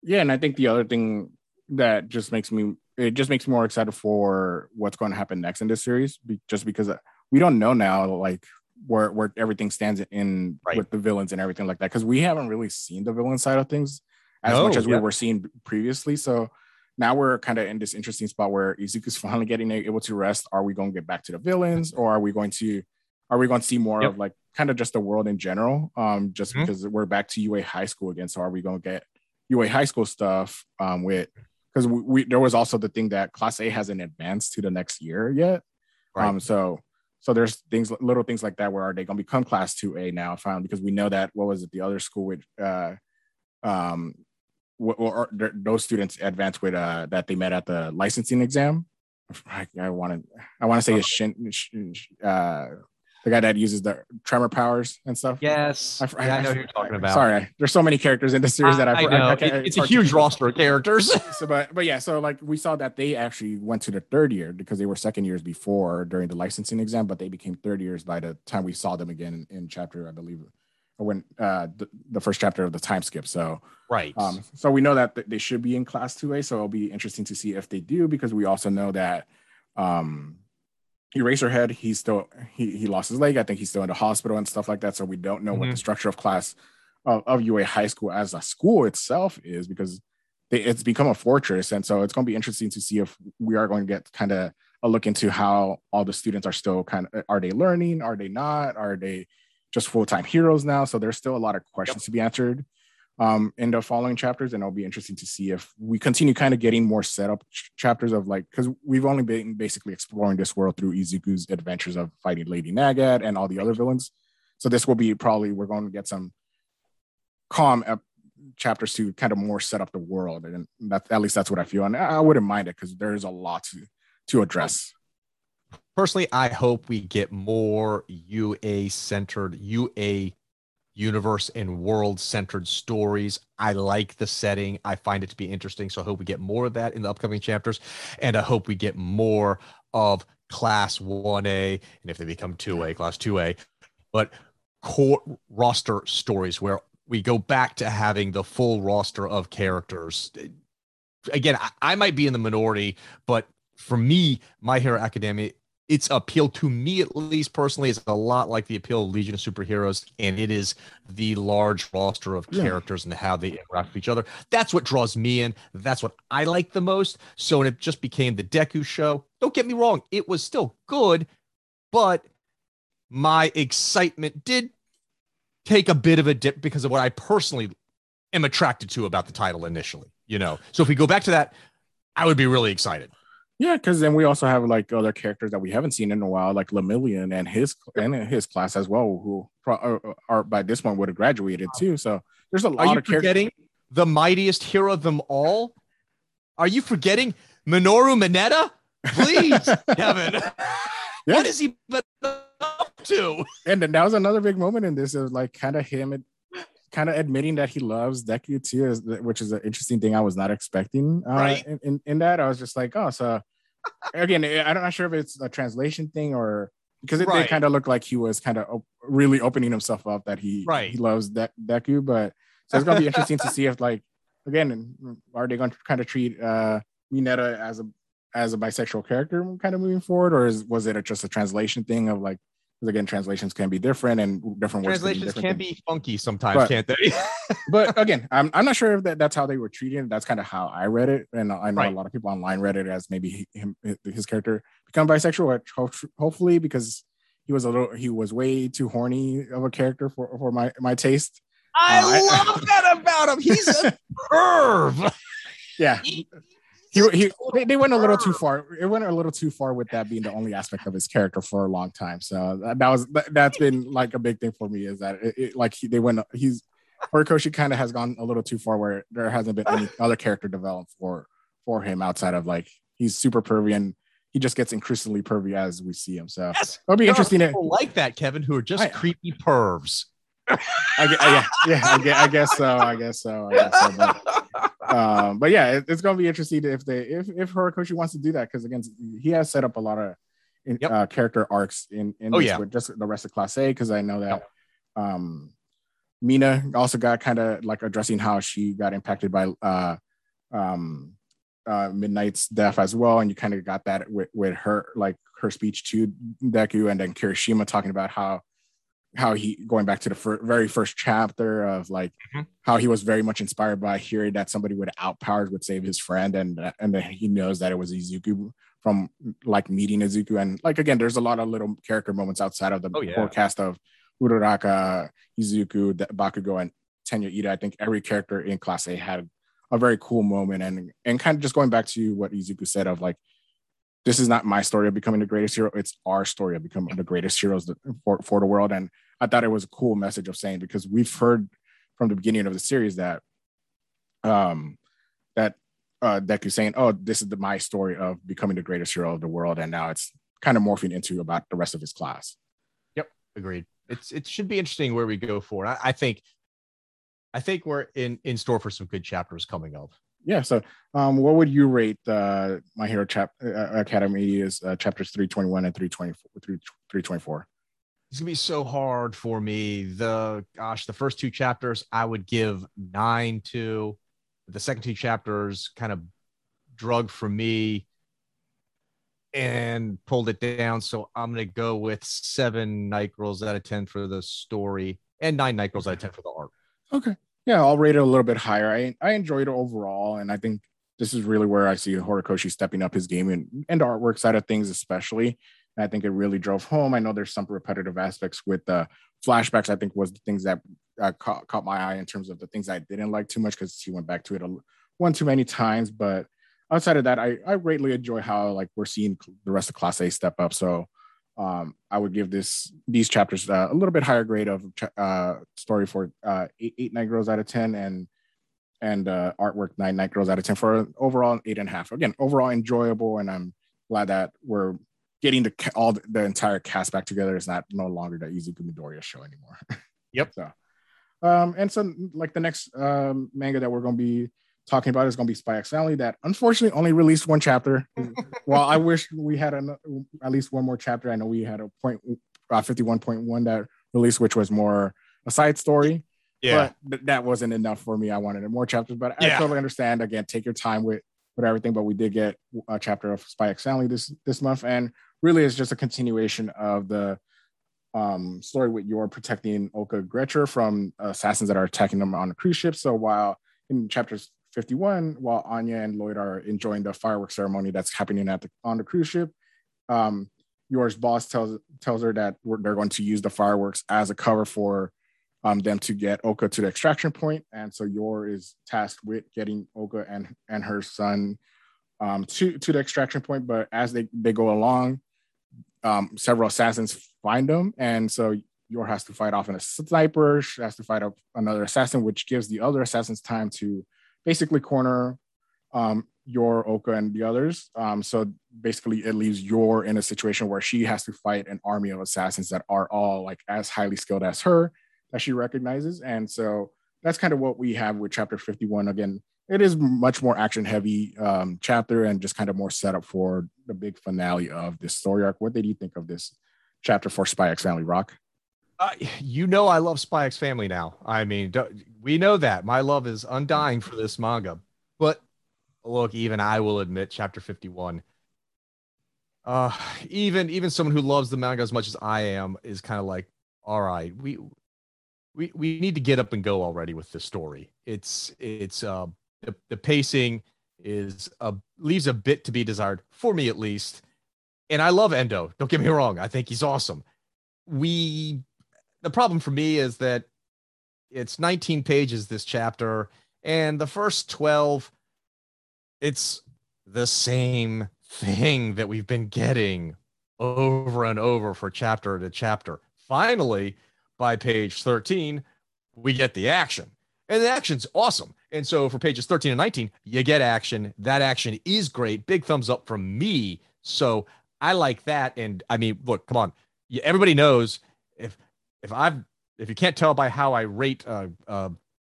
Yeah, and I think the other thing that just makes me it just makes me more excited for what's going to happen next in this series, just because uh, we don't know now like where where everything stands in Right. with the villains and everything like that because we haven't really seen the villain side of things as No, much as yeah. we were seeing previously. So now we're kind of in this interesting spot where Izuku's finally getting able to rest. Are we going to get back to the villains, or are we going to are we going to see more Yep. of like kind of just the world in general? Um, just Mhm. because we're back to UA high school again. So are we going to get UA high school stuff um, with because we, we there was also the thing that Class A hasn't advanced to the next year yet. Right. Um, so so there's things little things like that where are they going to become Class Two A now? Finally, because we know that what was it the other school with uh, um, wh- or, or those students advanced with uh that they met at the licensing exam. I, want to I want to say Shin, Shin- uh, the guy that uses the tremor powers and stuff. Yes, I, yeah, I know who you're talking about. Sorry, there's so many characters in this series that I, I know can't- It- it's a huge roster of characters. So, but but yeah, so like we saw that they actually went to the third year because they were second years before during the licensing exam, but they became third years by the time we saw them again in, in chapter, I believe, or when uh the, the first chapter of the time skip. So right. um, so we know that th- they should be in class 2A. So it'll be interesting to see if they do because we also know that um Eraserhead, he's still he he lost his leg. I think he's still in the hospital and stuff like that. So we don't know what Mhm. the structure of class of, of UA high school as a school itself is because they, it's become a fortress. And so it's going to be interesting to see if we are going to get kind of a look into how all the students are still kind of are they learning? Are they not? Are they just full-time heroes now? So there's still a lot of questions to be answered um, in the following chapters, and it'll be interesting to see if we continue kind of getting more setup ch- chapters of like because we've only been basically exploring this world through Izuku's adventures of fighting Lady Nagant and all the other villains. So this will be probably we're going to get some calm ep- chapters to kind of more set up the world, and that at least that's what I feel, and I, I wouldn't mind it because there's a lot to to address. personally, I hope we get more UA centered, UA universe and world centered stories. I like the setting. I find it to be interesting. So I hope we get more of that in the upcoming chapters. And I hope we get more of class 1A. And if they become 2A, class 2A, but core roster stories where we go back to having the full roster of characters. Again, I, I might be in the minority, but for me, My Hero Academia its appeal to me at least personally is a lot like the appeal of legion of superheroes and it is the large roster of Yeah. characters and how they interact with each other. That's what draws me in. That's what i like the most. So when it just became the deku show don't get me wrong it was still good but my excitement did take a bit of a dip because of what i personally am attracted to about the title initially you know? So if we go back to that i would be really excited Yeah, because then we also have like other characters that we haven't seen in a while, like Lemillion and his and his class as well, who pro- are, are by this point would have graduated too. So there's a lot of characters. Are you of characters. forgetting the mightiest hero of them all? Are you forgetting Minoru Mineta? Please, Kevin. Yeah. What is he been up to? And then that was another big moment in this. It was like kind of him, kind of admitting that he loves Deku too, is, which is an interesting thing I was not expecting. Uh, Right. In, in in that, I was just like, oh, so again, I'm not sure if it's a translation thing or because it Right. kind of looked like he was kind of op- really opening himself up that he Right. he loves De- Deku, but so it's gonna be interesting to see if like again, are they going to kind of treat uh Mineta as a as a bisexual character kind of moving forward, or is was it a, just a translation thing of like because again translations can be different and different words can be Translations can be funky sometimes, But- can't they? but again I'm, I'm not sure if that, that's how they were treating it that's kind of how i read it and i know Right. a lot of people online read it as maybe him his character become bisexual hopefully because he was a little he was way too horny of a character for for my my taste I Uh, I- love that about him. He's a perv. yeah He- he, he oh, they, they went a little too far. It went a little too far with that being the only aspect of his character for a long time. So uh, that, that was that, that's been like a big thing for me is that it, it- like he, they went he's Horikoshi kind of has gone a little too far where there hasn't been any other character developed for for him outside of like he's super pervy and he just gets increasingly pervy as we see him. So Yes. it'll be There are interesting to, people like that, Kevin, who are just I- creepy pervs. I, gue- yeah yeah I guess, I guess so I guess so, I guess so but, um, but yeah, it, it's gonna be interesting if they if if Horikoshi wants to do that because again he has set up a lot of in, Yep. uh, character arcs in in Oh, this yeah. with just the rest of Class A because I know that um, Mina also got kind of like addressing how she got impacted by uh, um, uh, Midnight's death as well, and you kind of got that with with her like her speech to Deku, and then Kirishima talking about how how he going back to the fir- very first chapter of like Mhm. how he was very much inspired by hearing that somebody with outpowers would save his friend and and then he knows that it was Izuku from like meeting Izuku and like again there's a lot of little character moments outside of the Oh, yeah. core cast of Uraraka, Izuku, Bakugo and Tenya Ida I think every character in class A had a very cool moment and and kind of just going back to what Izuku said of like this is not my story of becoming the greatest hero. It's our story of becoming the greatest heroes for, for the world. And I thought it was a cool message of saying because we've heard from the beginning of the series that um that uh Deku saying, Oh, this is the my story of becoming the greatest hero of the world. And now it's kind of morphing into about the rest of his class. Yep. Agreed. It's it should be interesting where we go for. I, I think I think we're in in store for some good chapters coming up. Yeah. So um what would you rate uh my hero chap uh, academy is uh, chapters 321 and 324 324 It's gonna be so hard for me. The gosh, the first two chapters I would give nine to. The second two chapters kind of drug for me and pulled it down. So I'm gonna go with seven night girls out of ten for the story and nine night girls out of ten for the art. Okay. Yeah, I'll rate it a little bit higher. I I enjoyed it overall, and I think this is really where I see Horikoshi stepping up his game and, and artwork side of things, especially. And I think it really drove home. I know there's some repetitive aspects with the flashbacks. I think was the things that uh, caught, caught my eye in terms of the things I didn't like too much because he went back to it a, one too many times. But outside of that, I I greatly enjoy how like we're seeing the rest of Class A step up. So um, I would give this these chapters uh, a little bit higher grade of uh, story for uh, eight, eight night girls out of ten and and uh, artwork nine night girls out of ten for overall eight and a half. Again, overall enjoyable, and I'm glad that we're getting the all the, the entire cast back together. It's not no longer the Izuku Midoriya show anymore. Yep. so, um, and so like the next um, manga that we're going to be talking about is going to be Spy X Family that unfortunately only released one chapter. well, I wish we had an, at least one more chapter. I know we had a point uh, 51.1 that released, which was more a side story. Yeah. But th- that wasn't enough for me. I wanted more chapters, but I Yeah. totally understand. Again, take your time with with everything. But we did get a chapter of Spy X Family this this month, and really it's just a continuation of the um, story with Yor protecting Oka Gretcher from assassins that are attacking them on a cruise ship. So while in chapters 51, while Anya and Loid are enjoying the fireworks ceremony that's happening at the on the cruise ship, um, Yor's boss tells tells her that they're going to use the fireworks as a cover for um, them to get Oka to the extraction point, and so Yor is tasked with getting Oka and and her son um, to to the extraction point. But as they they go along, um, several assassins find them, and so Yor has to fight off a sniper. She has to fight up another assassin, which gives the other assassins time to basically corner um, Yor, Oka, and the others. Um, so basically, it leaves Yor in a situation where she has to fight an army of assassins that are all like as highly skilled as her that she recognizes. And so that's kind of what we have with chapter 51. Again, it is much more action heavy um, chapter and just kind of more setup for the big finale of this story arc. What did you think of this chapter for Spy X Family Rock? You know, I love Spy X Family now. I mean, we know that my love is undying for this manga. But look, even I will admit, chapter 51. Uh, even even someone who loves the manga as much as I am is kind of like, all right, we we we need to get up and go already with this story. It's it's uh the, the pacing is a leaves a bit to be desired for me at least. And I love Endo. Don't get me wrong. I think he's awesome. We the problem for me is that it's 19 pages this chapter and the first 12 it's the same thing that we've been getting over and over for chapter to chapter. Finally, by page 13, we get the action. And the action's awesome. And so for pages 13 and 19, you get action. That action is great. Big thumbs up from me. So I like that. And I mean, look, come on. Everybody knows if I've if you can't tell by how I rate uh, uh,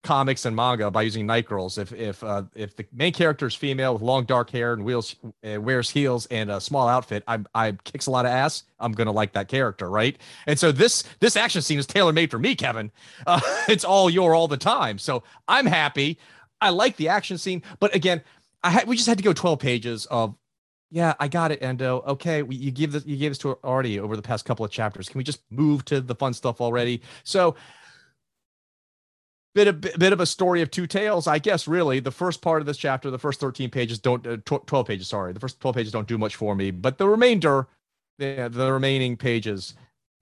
comics and manga by using night girls. If if uh, if the main character is female with long dark hair and wheels uh, wears heels and a small outfit, I I kicks a lot of ass. I'm gonna like that character, right? And so this this action scene is tailor made for me, Kevin. Uh, it's all Yor all the time, so I'm happy. I like the action scene, but again, I we just had to go 12 pages of. Yeah, I got it, Endo. Okay, we, you give this, you gave this to already over the past couple of chapters. Can we just move to the fun stuff already? So, bit of bit of a story of two tales, I guess. Really, the first part of this chapter, the first thirteen pages don't, uh, twelve pages, sorry, the first twelve pages don't do much for me, but the remainder, the the remaining pages,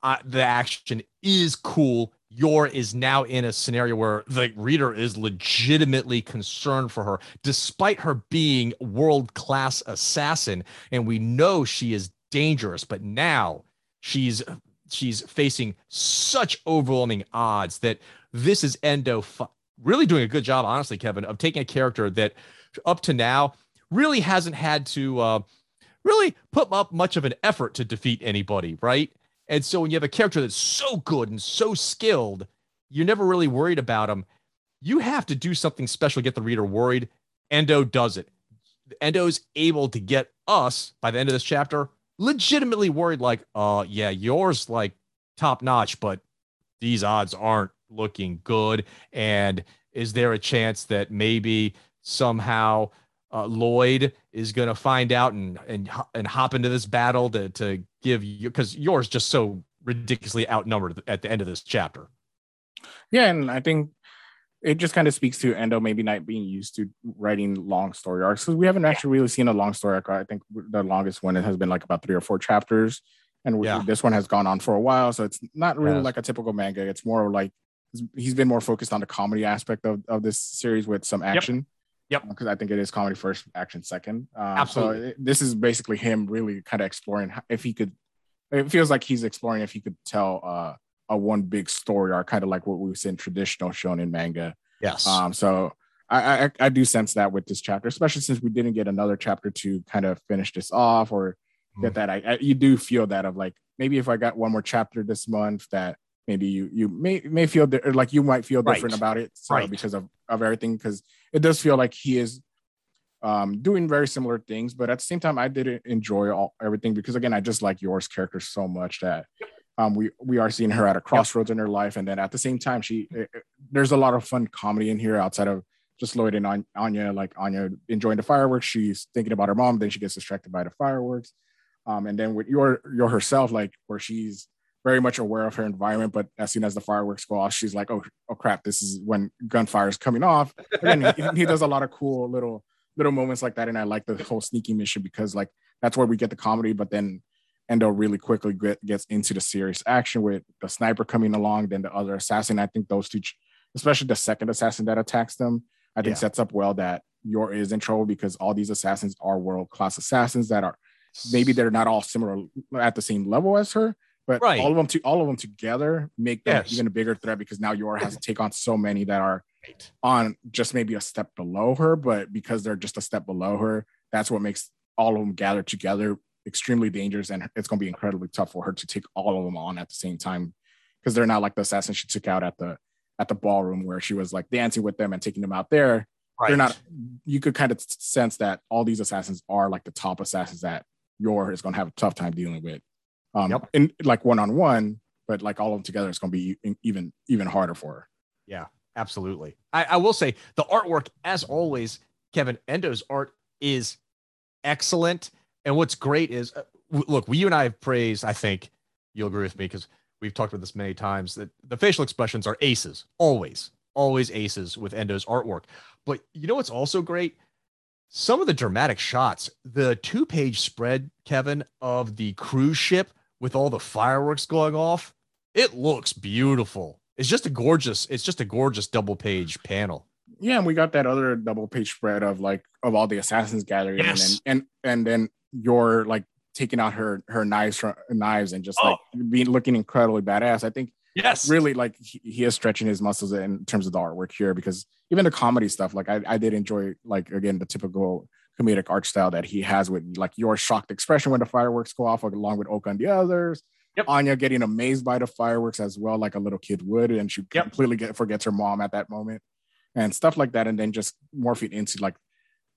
uh, the action is cool. Yor is now in a scenario where the reader is legitimately concerned for her, despite her being world class assassin, and we know she is dangerous. But now she's she's facing such overwhelming odds that this is Endo really doing a good job, honestly, Kevin, of taking a character that up to now really hasn't had to uh, really put up much of an effort to defeat anybody, right? And so when you have a character that's so good and so skilled, you're never really worried about him. You have to do something special to get the reader worried. Endo does it. Endo's able to get us by the end of this chapter legitimately worried, like, uh, yeah, Yor's like top notch, but these odds aren't looking good? And is there a chance that maybe somehow uh, Loid is going to find out and and and hop into this battle to to give you because Yor's just so ridiculously outnumbered at the end of this chapter. Yeah, and I think it just kind of speaks to Endo maybe not being used to writing long story arcs because we haven't actually really seen a long story arc. I think the longest one it has been like about three or four chapters, and yeah. this one has gone on for a while, so it's not really yes. like a typical manga. It's more like he's been more focused on the comedy aspect of, of this series with some action. Yep. Because uh, I think it is comedy first, action second. Um, Absolutely. So it, this is basically him really kind of exploring if he could. It feels like he's exploring if he could tell uh, a one big story arc, kind of like what we've seen traditional shonen manga. Yes. Um. So I, I I do sense that with this chapter, especially since we didn't get another chapter to kind of finish this off or get mm. that. I, I you do feel that of like maybe if I got one more chapter this month that maybe you you may may feel di- like you might feel different right. about it so, right. because of of everything because it does feel like he is um doing very similar things but at the same time i did enjoy all everything because again i just like Yor's character so much that um we we are seeing her at a crossroads yep. in her life and then at the same time she it, it, there's a lot of fun comedy in here outside of just Loid and Anya like Anya enjoying the fireworks she's thinking about her mom then she gets distracted by the fireworks Um, and then with Yor Yor herself, like where she's very much aware of her environment, but as soon as the fireworks go off, she's like, "Oh, oh crap! This is when gunfire is coming off." And he, he does a lot of cool little little moments like that, and I like the whole sneaky mission because like that's where we get the comedy, but then Endo really quickly get, gets into the serious action with the sniper coming along, then the other assassin. I think those two, especially the second assassin that attacks them, I think yeah. sets up well that Yor is in trouble because all these assassins are world class assassins that are maybe they're not all similar at the same level as her, but right. all of them to all of them together make them yes. even a bigger threat because now Yor has to take on so many that are on just maybe a step below her, but because they're just a step below her, that's what makes all of them gather together extremely dangerous and it's going to be incredibly tough for her to take all of them on at the same time because they're not like the assassin she took out at the at the ballroom where she was like dancing with them and taking them out there right. they're not you could kind of sense that all these assassins are like the top assassins that Yor is going to have a tough time dealing with um yep. in like one-on-one but like all of them together it's going to be even even harder for her yeah absolutely I, I will say the artwork as always kevin endo's art is excellent and what's great is, uh, look, you and I have praised. I think you'll agree with me because we've talked about this many times that the facial expressions are aces, always, always aces with Endo's artwork. But you know what's also great? Some of the dramatic shots, the two page spread, Kevin, of the cruise ship with all the fireworks going off, it looks beautiful. It's just a gorgeous, it's just a gorgeous double page panel. Yeah, and we got that other double page spread of like of all the assassins gathering yes. and, and and then Yor like taking out her her knives from knives and just oh. like being looking incredibly badass. I think yes, really like he, he, is stretching his muscles in terms of the artwork here because even the comedy stuff, like I, I did enjoy like again the typical comedic art style that he has with like your shocked expression when the fireworks go off, along with Oka and the others. Yep. Anya getting amazed by the fireworks as well, like a little kid would, and she yep. completely get, forgets her mom at that moment, and stuff like that, and then just morphing into like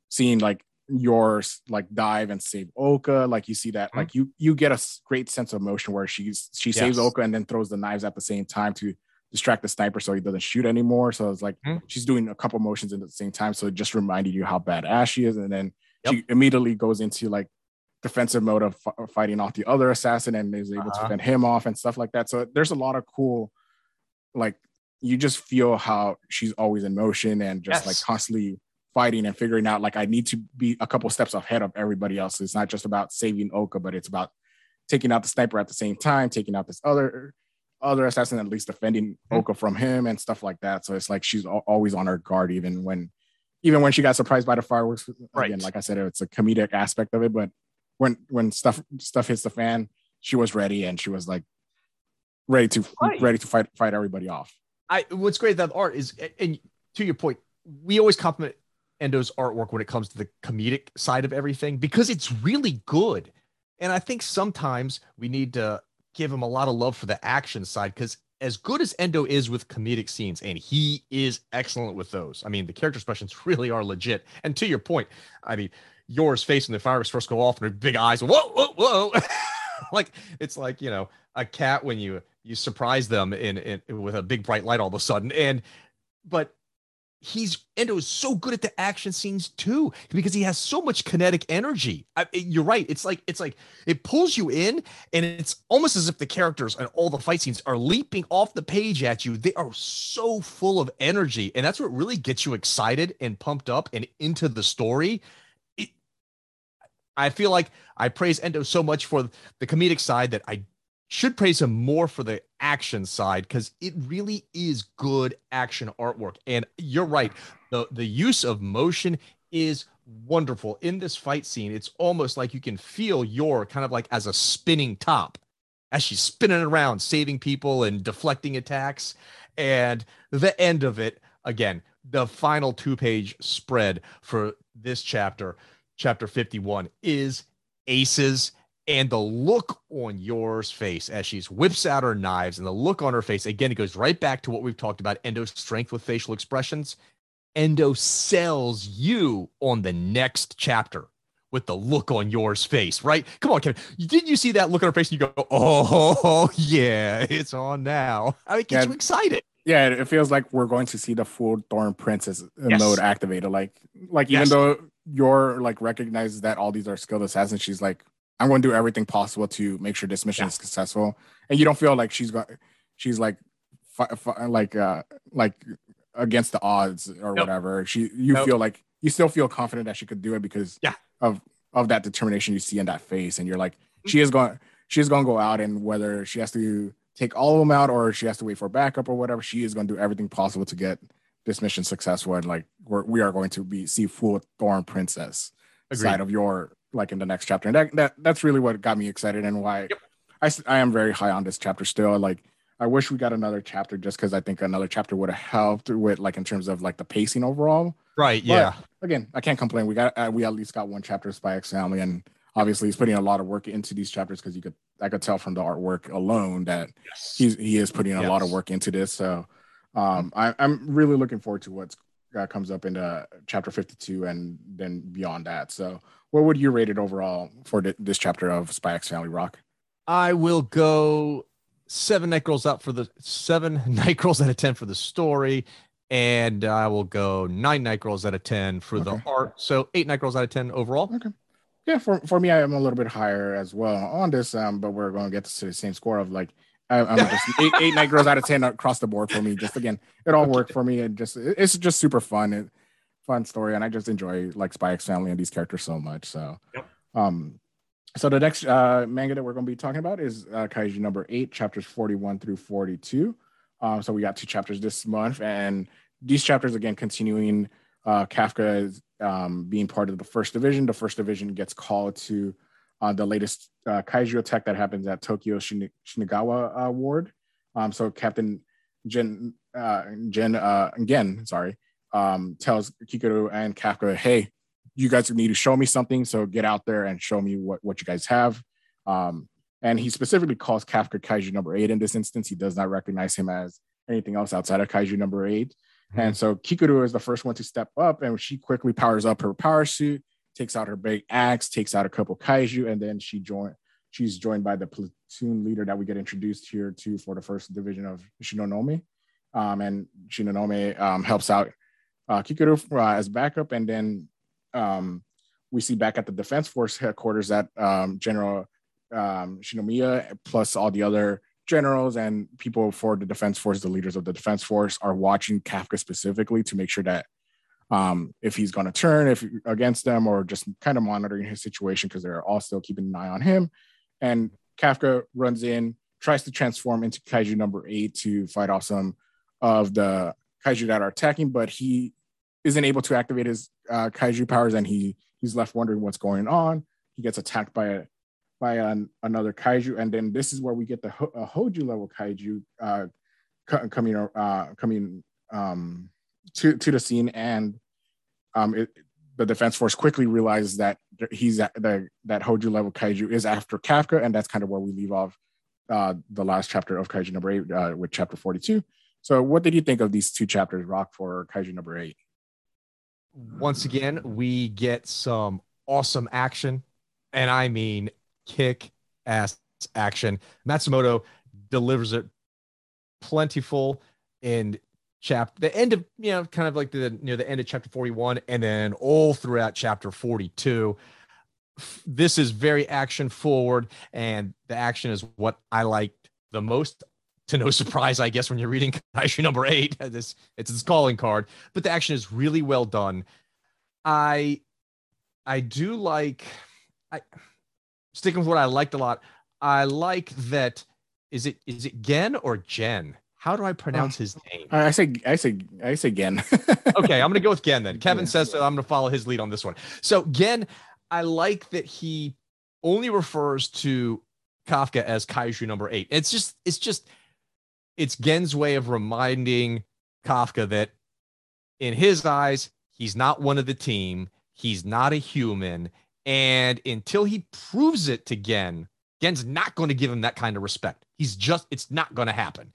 seeing like Yor's like dive and save Oka. Like you see that, mm-hmm. like you you get a great sense of emotion where she's she yes. saves Oka and then throws the knives at the same time to distract the sniper so he doesn't shoot anymore. So it's like mm-hmm. she's doing a couple motions at the same time. So it just reminded you how badass she is. And then yep. she immediately goes into like defensive mode of f- fighting off the other assassin and is able uh-huh. to fend him off and stuff like that. So there's a lot of cool, like you just feel how she's always in motion and just yes. like constantly fighting and figuring out like I need to be a couple steps ahead of everybody else. It's not just about saving Oka, but it's about taking out the sniper at the same time, taking out this other other assassin, at least defending mm-hmm. Oka from him and stuff like that. So it's like she's always on her guard, even when even when she got surprised by the fireworks. Right. Again, like I said, it's a comedic aspect of it, but when when stuff stuff hits the fan, she was ready and she was like ready to right. ready to fight fight everybody off. I what's great about art is and to your point, we always compliment Endo's artwork when it comes to the comedic side of everything because it's really good. And I think sometimes we need to give him a lot of love for the action side because as good as Endo is with comedic scenes, and he is excellent with those. I mean, the character expressions really are legit. And to your point, I mean, Yor's when the fireworks first go off and her big eyes, whoa, whoa, whoa. like it's like, you know, a cat when you you surprise them in, in with a big bright light all of a sudden. And but he's Endo is so good at the action scenes too because he has so much kinetic energy. I, you're right. It's like it's like it pulls you in, and it's almost as if the characters and all the fight scenes are leaping off the page at you. They are so full of energy, and that's what really gets you excited and pumped up and into the story. It, I feel like I praise Endo so much for the comedic side that I should praise him more for the action side because it really is good action artwork. And you're right, the the use of motion is wonderful in this fight scene. It's almost like you can feel Yor kind of like as a spinning top as she's spinning around, saving people and deflecting attacks. And the end of it, again, the final two page spread for this chapter, chapter 51, is aces and the look on Yor's face as she's whips out her knives and the look on her face again it goes right back to what we've talked about endo's strength with facial expressions. Endo sells you on the next chapter with the look on Yor's face right? Come on kevin. Didn't you see that look on her face? And you go oh yeah it's on now. I mean gets yeah, you excited. Yeah it feels like we're going to see the full thorn princess yes. mode activated. Like like even yes. though Yor like recognizes that all these are skilled assassins she's like I'm going to do everything possible to make sure this mission Yeah. is successful. And you don't feel like she's got, she's like, fi- fi- like, uh, like against the odds or Nope. whatever. She, you Nope. feel like you still feel confident that she could do it because Yeah. of of that determination you see in that face, and you're like, she is going, she is going to go out, and whether she has to take all of them out or she has to wait for backup or whatever, she is going to do everything possible to get this mission successful. And like, we're, we are going to be see full Thorn Princess Agreed. side of Yor like in the next chapter and that, that that's really what got me excited and why Yep. I, I am very high on this chapter still like i wish we got another chapter just because i think another chapter would have helped with like in terms of like the pacing overall Right. Yeah. again i can't complain we got uh, we at least got one chapter of spy x family and obviously he's putting a lot of work into these chapters because you could i could tell from the artwork alone that Yes. he's he is putting a lot of work into this. So um, I, I'm really looking forward to what's uh, comes up into chapter 52 and then beyond that. So what would you rate it overall for this chapter of Spy X Family Rock? I will go seven night girls out for the seven night girls out of ten for the story, and I will go nine night girls out of ten for Okay. the art. So eight night girls out of ten overall. Okay. Yeah, for, for me, I am a little bit higher as well on this, um, but we're going to get to the same score of like I, I'm just eight, eight night girls out of ten across the board for me. Just again, it all worked for me. It just it's just super fun, it, fun story, and I just enjoy like Spy X Family and these characters so much. So, Yep. um, so the next uh, manga that we're going to be talking about is uh, Kaiju number eight, chapters forty one through forty two. Um, so we got two chapters this month, and these chapters again continuing uh, Kafka is um, being part of the first division. The first division gets called to uh, the latest uh, kaiju attack that happens at Tokyo Shin- Shinagawa uh, Ward. Um, so Captain Jen, uh, Jen uh, again, sorry, um, tells Kikoru and Kafka, "Hey, you guys need to show me something. So get out there and show me what what you guys have." Um, and he specifically calls Kafka Kaiju number eight in this instance. He does not recognize him as anything else outside of Kaiju number 8 And so Kikoru is the first one to step up, and she quickly powers up her power suit, takes out her big axe, takes out a couple kaiju, and then she join. She's joined by the platoon leader that we get introduced here to for the first division of Shinonome, um, and Shinonome um, helps out uh, Kikoru uh, as backup, and then um, we see back at the Defense Force headquarters that um, General um, Shinomiya plus all the other generals and people for the defense force, the leaders of the defense force, are watching Kafka specifically to make sure that um, if he's going to turn if against them or just kind of monitoring his situation because they're all still keeping an eye on him. And Kafka runs in, tries to transform into Kaiju number eight to fight off some of the Kaiju that are attacking, but he isn't able to activate his uh, Kaiju powers, and he he's left wondering what's going on. He gets attacked by a by an, another kaiju, and then this is where we get the Ho- Hoju level kaiju uh, co- coming uh, coming um, to to the scene, and um, it, the defense force quickly realizes that he's at the that Hoju level kaiju is after Kafka, and that's kind of where we leave off uh, the last chapter of kaiju number eight uh, with chapter forty two. So, what did you think of these two chapters, Rock, for kaiju number eight? Once again, we get some awesome action, and I mean kick ass action. Matsumoto delivers it plentiful in chapter the end of you know kind of like the near the end of chapter 41 and then all throughout chapter 42 this is very action forward and the action is what i liked the most to no surprise i guess when you're reading issue number eight uh, this it's its calling card but the action is really well done i i do like i sticking with what i liked a lot i like that is it is it gen or jen how do i pronounce his uh, name I say, I say, I say Gen. okay, I'm to go with Gen then. Kevin Yeah. says so. I'm to follow his lead on this one. So Gen, I like that he only refers to Kafka as Kaiju number eight. It's just, it's just, it's Gen's way of reminding Kafka that in his eyes, he's not one of the team. He's not a human. And until he proves it to Gen, Gen's not going to give him that kind of respect. He's just, it's not going to happen.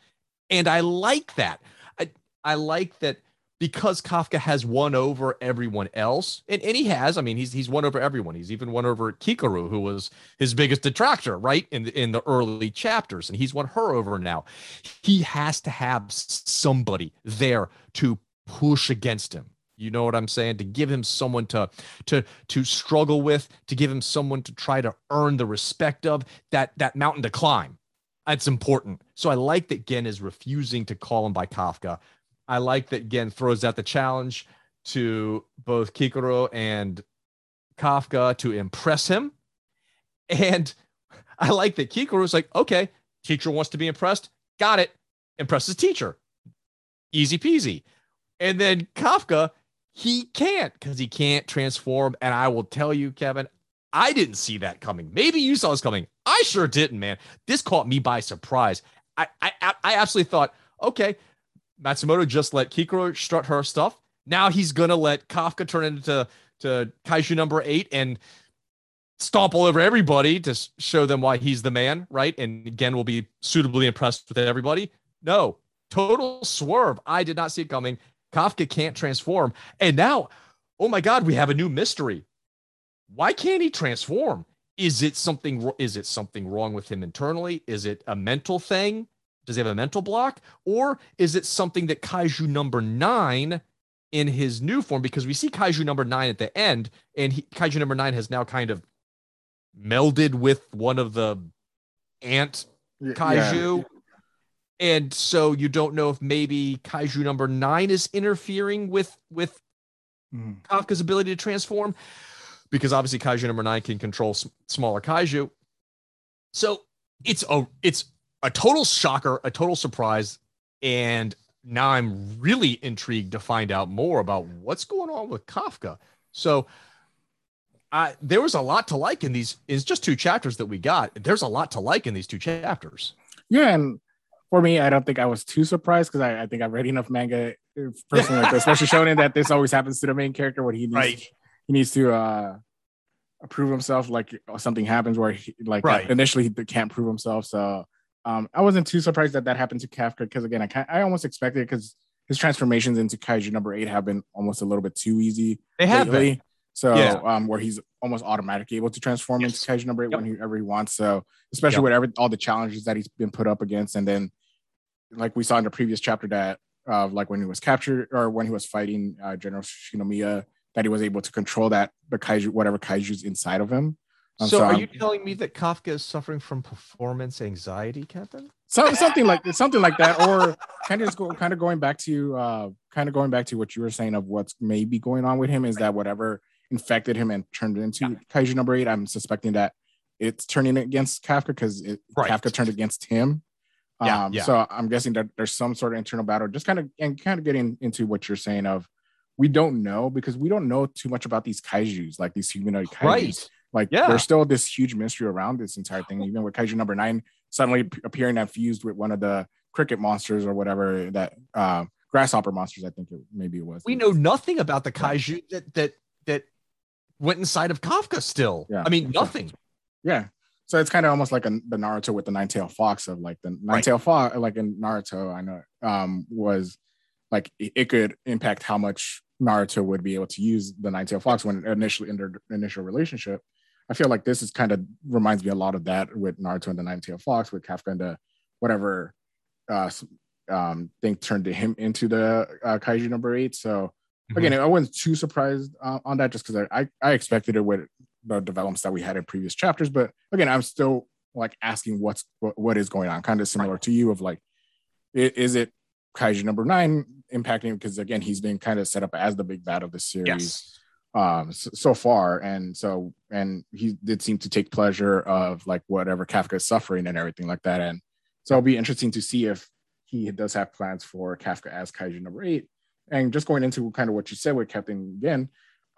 And I like that. I, I like that because Kafka has won over everyone else, and, and he has. I mean, he's he's won over everyone. He's even won over Kikoru, who was his biggest detractor, right in the, in the early chapters, and he's won her over now. He has to have somebody there to push against him. You know what I'm saying? To give him someone to to to struggle with, to give him someone to try to earn the respect of that that mountain to climb. That's important. So I like that Gen is refusing to call him by Kafka. I like that Gen throws out the challenge to both Kikoru and Kafka to impress him. And I like that Kikoru's like, okay, teacher wants to be impressed. Got it. Impresses teacher. Easy peasy. And then Kafka, he can't because he can't transform. And I will tell you, Kevin, I didn't see that coming. Maybe you saw this coming. I sure didn't, man. This caught me by surprise. I I, I absolutely thought, okay, Matsumoto just let Kikoru strut her stuff. Now he's gonna let Kafka turn into to Kaiju number eight and stomp all over everybody to show them why he's the man, right? And again, will be suitably impressed with everybody. No, total swerve. I did not see it coming. Kafka can't transform. And now, oh my God, we have a new mystery. Why can't he transform? Is it something is it something wrong with him internally? Is it a mental thing? Does he have a mental block? Or is it something that Kaiju number nine in his new form? Because we see Kaiju number nine at the end, and he, Kaiju number nine has now kind of melded with one of the ant kaiju. Yeah. And so you don't know if maybe kaiju number nine is interfering with with mm. Kafka's ability to transform, because obviously kaiju number nine can control s- smaller kaiju. So it's a it's a total shocker, a total surprise, and now I'm really intrigued to find out more about what's going on with Kafka. So I, there was a lot to like in these. It's just two chapters that we got. There's a lot to like in these two chapters. Yeah, and for me, I don't think I was too surprised because I, I, think I've read enough manga uh, personally, like especially showing that this always happens to the main character when he needs right. he needs to uh prove himself. Like something happens where he, like right. initially he can't prove himself. So um, I wasn't too surprised that that happened to Kafka because again, I I almost expected it because his transformations into Kaiju number eight have been almost a little bit too easy. They have lately. been. So yeah. um, where he's almost automatically able to transform yes. into Kaiju number eight yep. whenever he wants. So especially yep. with every all the challenges that he's been put up against, and then like we saw in the previous chapter that uh, like when he was captured or when he was fighting uh, General Shinomiya, that he was able to control that the kaiju whatever kaiju's inside of him. Um, so, so, are you telling me that Kafka is suffering from performance anxiety, Kevin? So, something like something like that, or kind of just go, kind of going back to uh, kind of going back to what you were saying of what's maybe going on with him is that whatever infected him and turned into yeah. Kaiju number eight. I'm suspecting that it's turning against Kafka because right. Kafka turned against him. Yeah, um, yeah. So I'm guessing that there's some sort of internal battle. Just kind of and kind of getting into what you're saying of we don't know because we don't know too much about these kaiju's, like these humanoid kaiju's. Right. Like yeah. there's still this huge mystery around this entire thing. Even with kaiju number nine suddenly appearing and fused with one of the cricket monsters or whatever that uh, grasshopper monsters, I think it, maybe it was. We know nothing about the kaiju that that that went inside of Kafka still. Yeah. I mean, nothing. Yeah. So it's kind of almost like a, the Naruto with the nine tail fox of like the nine tail right. fox, like in Naruto, I know, um, was like it could impact how much Naruto would be able to use the nine tail fox when initially in their initial relationship. I feel like this is kind of reminds me a lot of that with Naruto and the nine tail fox, with Kafka and the whatever uh, um, thing turned to him into the uh, Kaiju number eight. So Mm-hmm. Again, I wasn't too surprised uh, on that just because I, I expected it with the developments that we had in previous chapters. But again, I'm still like asking what's what, what is going on, kind of similar right. to you of like, is it Kaiju number nine impacting? Because again, he's been kind of set up as the big bad of the series. Yes. Um, so, so, far, and so, and he did seem to take pleasure of like whatever Kafka is suffering and everything like that. And so it'll be interesting to see if he does have plans for Kafka as Kaiju number eight and just going into kind of what you said with Captain again,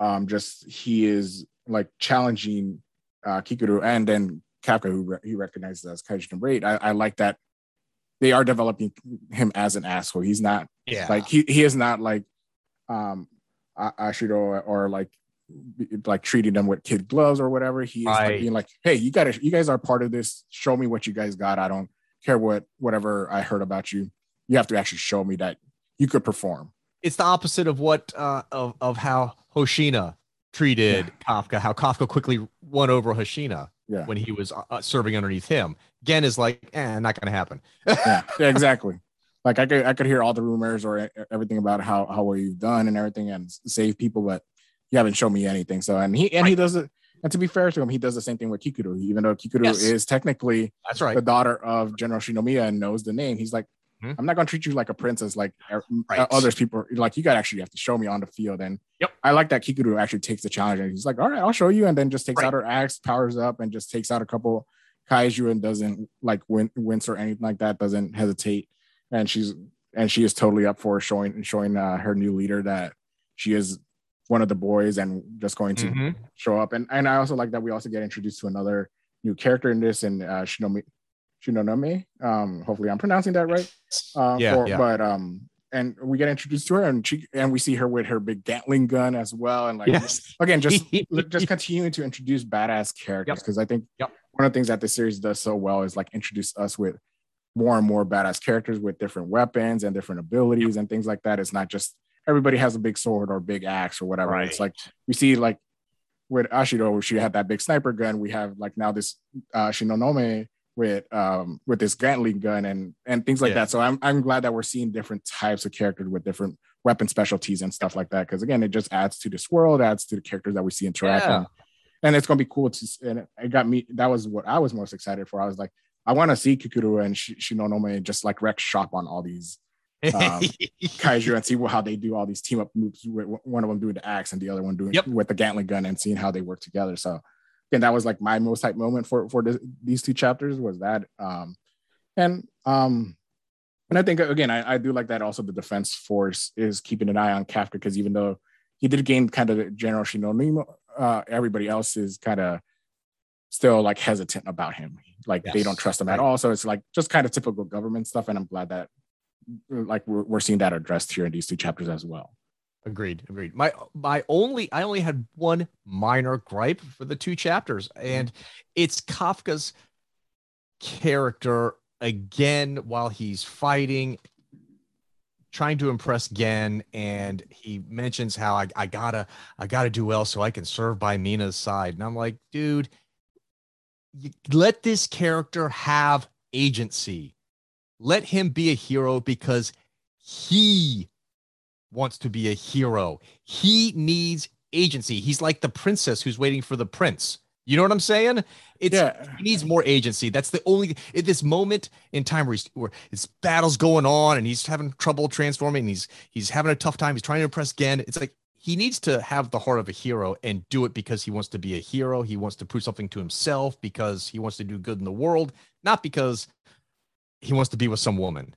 um, just he is like challenging uh, Kikoru and then Kafka, who re- he recognizes as Kaiju number eight. I, I like that they are developing him as an asshole. He's not yeah. like he he is not like um Ashiro or, or like like treating them with kid gloves or whatever. He is right. like being like, hey, you gotta you guys are part of this. Show me what you guys got. I don't care what whatever I heard about you. You have to actually show me that you could perform it's the opposite of what uh, of of how Hoshina treated yeah. Kafka. How Kafka quickly won over Hoshina yeah. when he was uh, uh serving underneath him. Gen is like, eh, not going to happen. yeah. yeah, exactly. like I could I could hear all the rumors or everything about how how well you've done and everything and save people, but you haven't shown me anything. So and he and right. he does it. And to be fair to him, he does the same thing with Kikoru. Even though Kikoru yes. is technically that's right the daughter of General Shinomiya and knows the name, he's like, hmm I'm not gonna treat you like a princess like er, right. others people. Like you got actually have to show me on the field. And yep. I like that Kikoru actually takes the challenge and he's like, all right, I'll show you, and then just takes right. out her axe, powers up, and just takes out a couple kaiju and doesn't like win, wince or anything like that. Doesn't hesitate, and she's and she is totally up for showing showing uh, her new leader that she is one of the boys and just going to mm-hmm. show up. And and I also like that we also get introduced to another new character in this and uh, Shinomi Shinonome. Um, hopefully I'm pronouncing that right. Uh, yeah, for, yeah. But um, and we get introduced to her and she and we see her with her big Gatling gun as well. And like yes. again, just just continuing to introduce badass characters because yep. I think yep. one of the things that the series does so well is like introduce us with more and more badass characters with different weapons and different abilities yep. and things like that. It's not just everybody has a big sword or big axe or whatever. Right. It's like we see like with Ashiro, she had that big sniper gun. We have like now this uh, Shinonome with um with this Gatling gun and and things like yeah. that. So I'm I'm glad that we're seeing different types of characters with different weapon specialties and stuff like that. Because again, it just adds to this world, adds to the characters that we see interacting. Yeah. And it's gonna be cool to and it got me. That was what I was most excited for. I was like, I want to see Kikoru and Shinonome just like wreck shop on all these um, kaiju and see how they do all these team up moves. With one of them doing the axe and the other one doing yep. with the Gatling gun and seeing how they work together. So again, that was like my most hype moment for for this, these two chapters was that. Um, and um, and I think again, I, I do like that. Also, the defense force is keeping an eye on Kafka because even though he did gain kind of the general Shinonimo, uh, everybody else is kind of still like hesitant about him. Like yes. they don't trust him at all. So it's like just kind of typical government stuff. And I'm glad that like we're, we're seeing that addressed here in these two chapters as well. Agreed. Agreed. My my only I only had one minor gripe for the two chapters, mm-hmm. and it's Kafka's character again while he's fighting trying to impress Gen and he mentions how I, I gotta I gotta do well so I can serve by Mina's side. And I'm like, dude, let this character have agency. Let him be a hero because he wants to be a hero. He needs agency. He's like the princess who's waiting for the prince. You know what I'm saying? It's yeah. he needs more agency. That's the only at this moment in time where, he's, where his battle's going on and he's having trouble transforming. he's he's having a tough time. He's trying to impress Gen. It's like he needs to have the heart of a hero and do it because he wants to be a hero. He wants to prove something to himself because he wants to do good in the world, not because he wants to be with some woman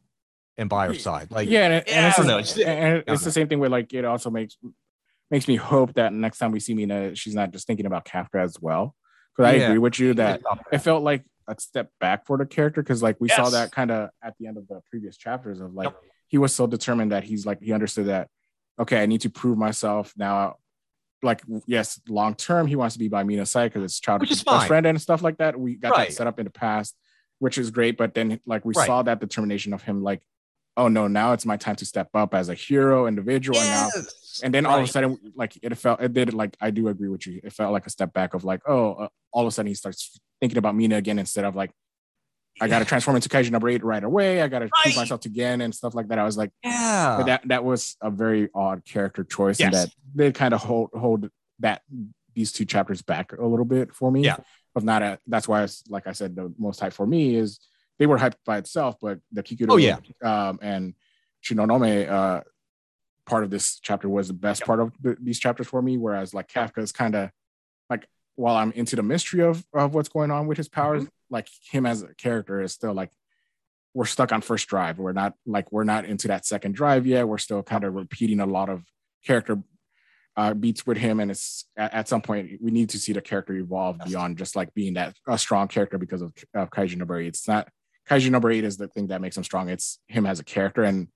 and by her side. Like, yeah, and, and it's, know, it's, and it's the same thing with like it also makes makes me hope that next time we see Mina, she's not just thinking about Kafka as well. Because I agree with you that it felt like a step back for the character because like we yes. saw that kind of at the end of the previous chapters of like yep. he was so determined that he's like he understood that okay, I need to prove myself now. Like, yes, long term, he wants to be by Mina's side because it's childhood best friend and stuff like that. We got right. that set up in the past, which is great. But then, like, we right. saw that determination of him, like, oh no, now it's my time to step up as a hero individual. Yes. And now, and then all of a sudden, like, it felt, it did, like, I do agree with you. It felt like a step back of, like, oh, uh, all of a sudden he starts thinking about Mina again instead of, like, I got to transform into Kaiju number eight right away. I got to right. prove myself again and stuff like that. I was like, yeah, that that was a very odd character choice, yes. and that they kind of hold hold that these two chapters back a little bit for me. Yeah, of not a. That's why, it's, like I said, the most hype for me is they were hyped by itself, but the Kikoru, oh yeah, um, and Shinonome, uh, part of this chapter was the best yep. part of the, these chapters for me. Whereas like Kafka is kind of like while I'm into the mystery of of what's going on with his powers. Mm-hmm like him as a character is still like we're stuck on first drive. We're not like we're not into that second drive yet. We're still kind of repeating a lot of character uh, beats with him, and it's at, at, some point we need to see the character evolve beyond just like being that a strong character because of, of Kaiju number eight. It's not Kaiju number eight is the thing that makes him strong. It's him as a character, and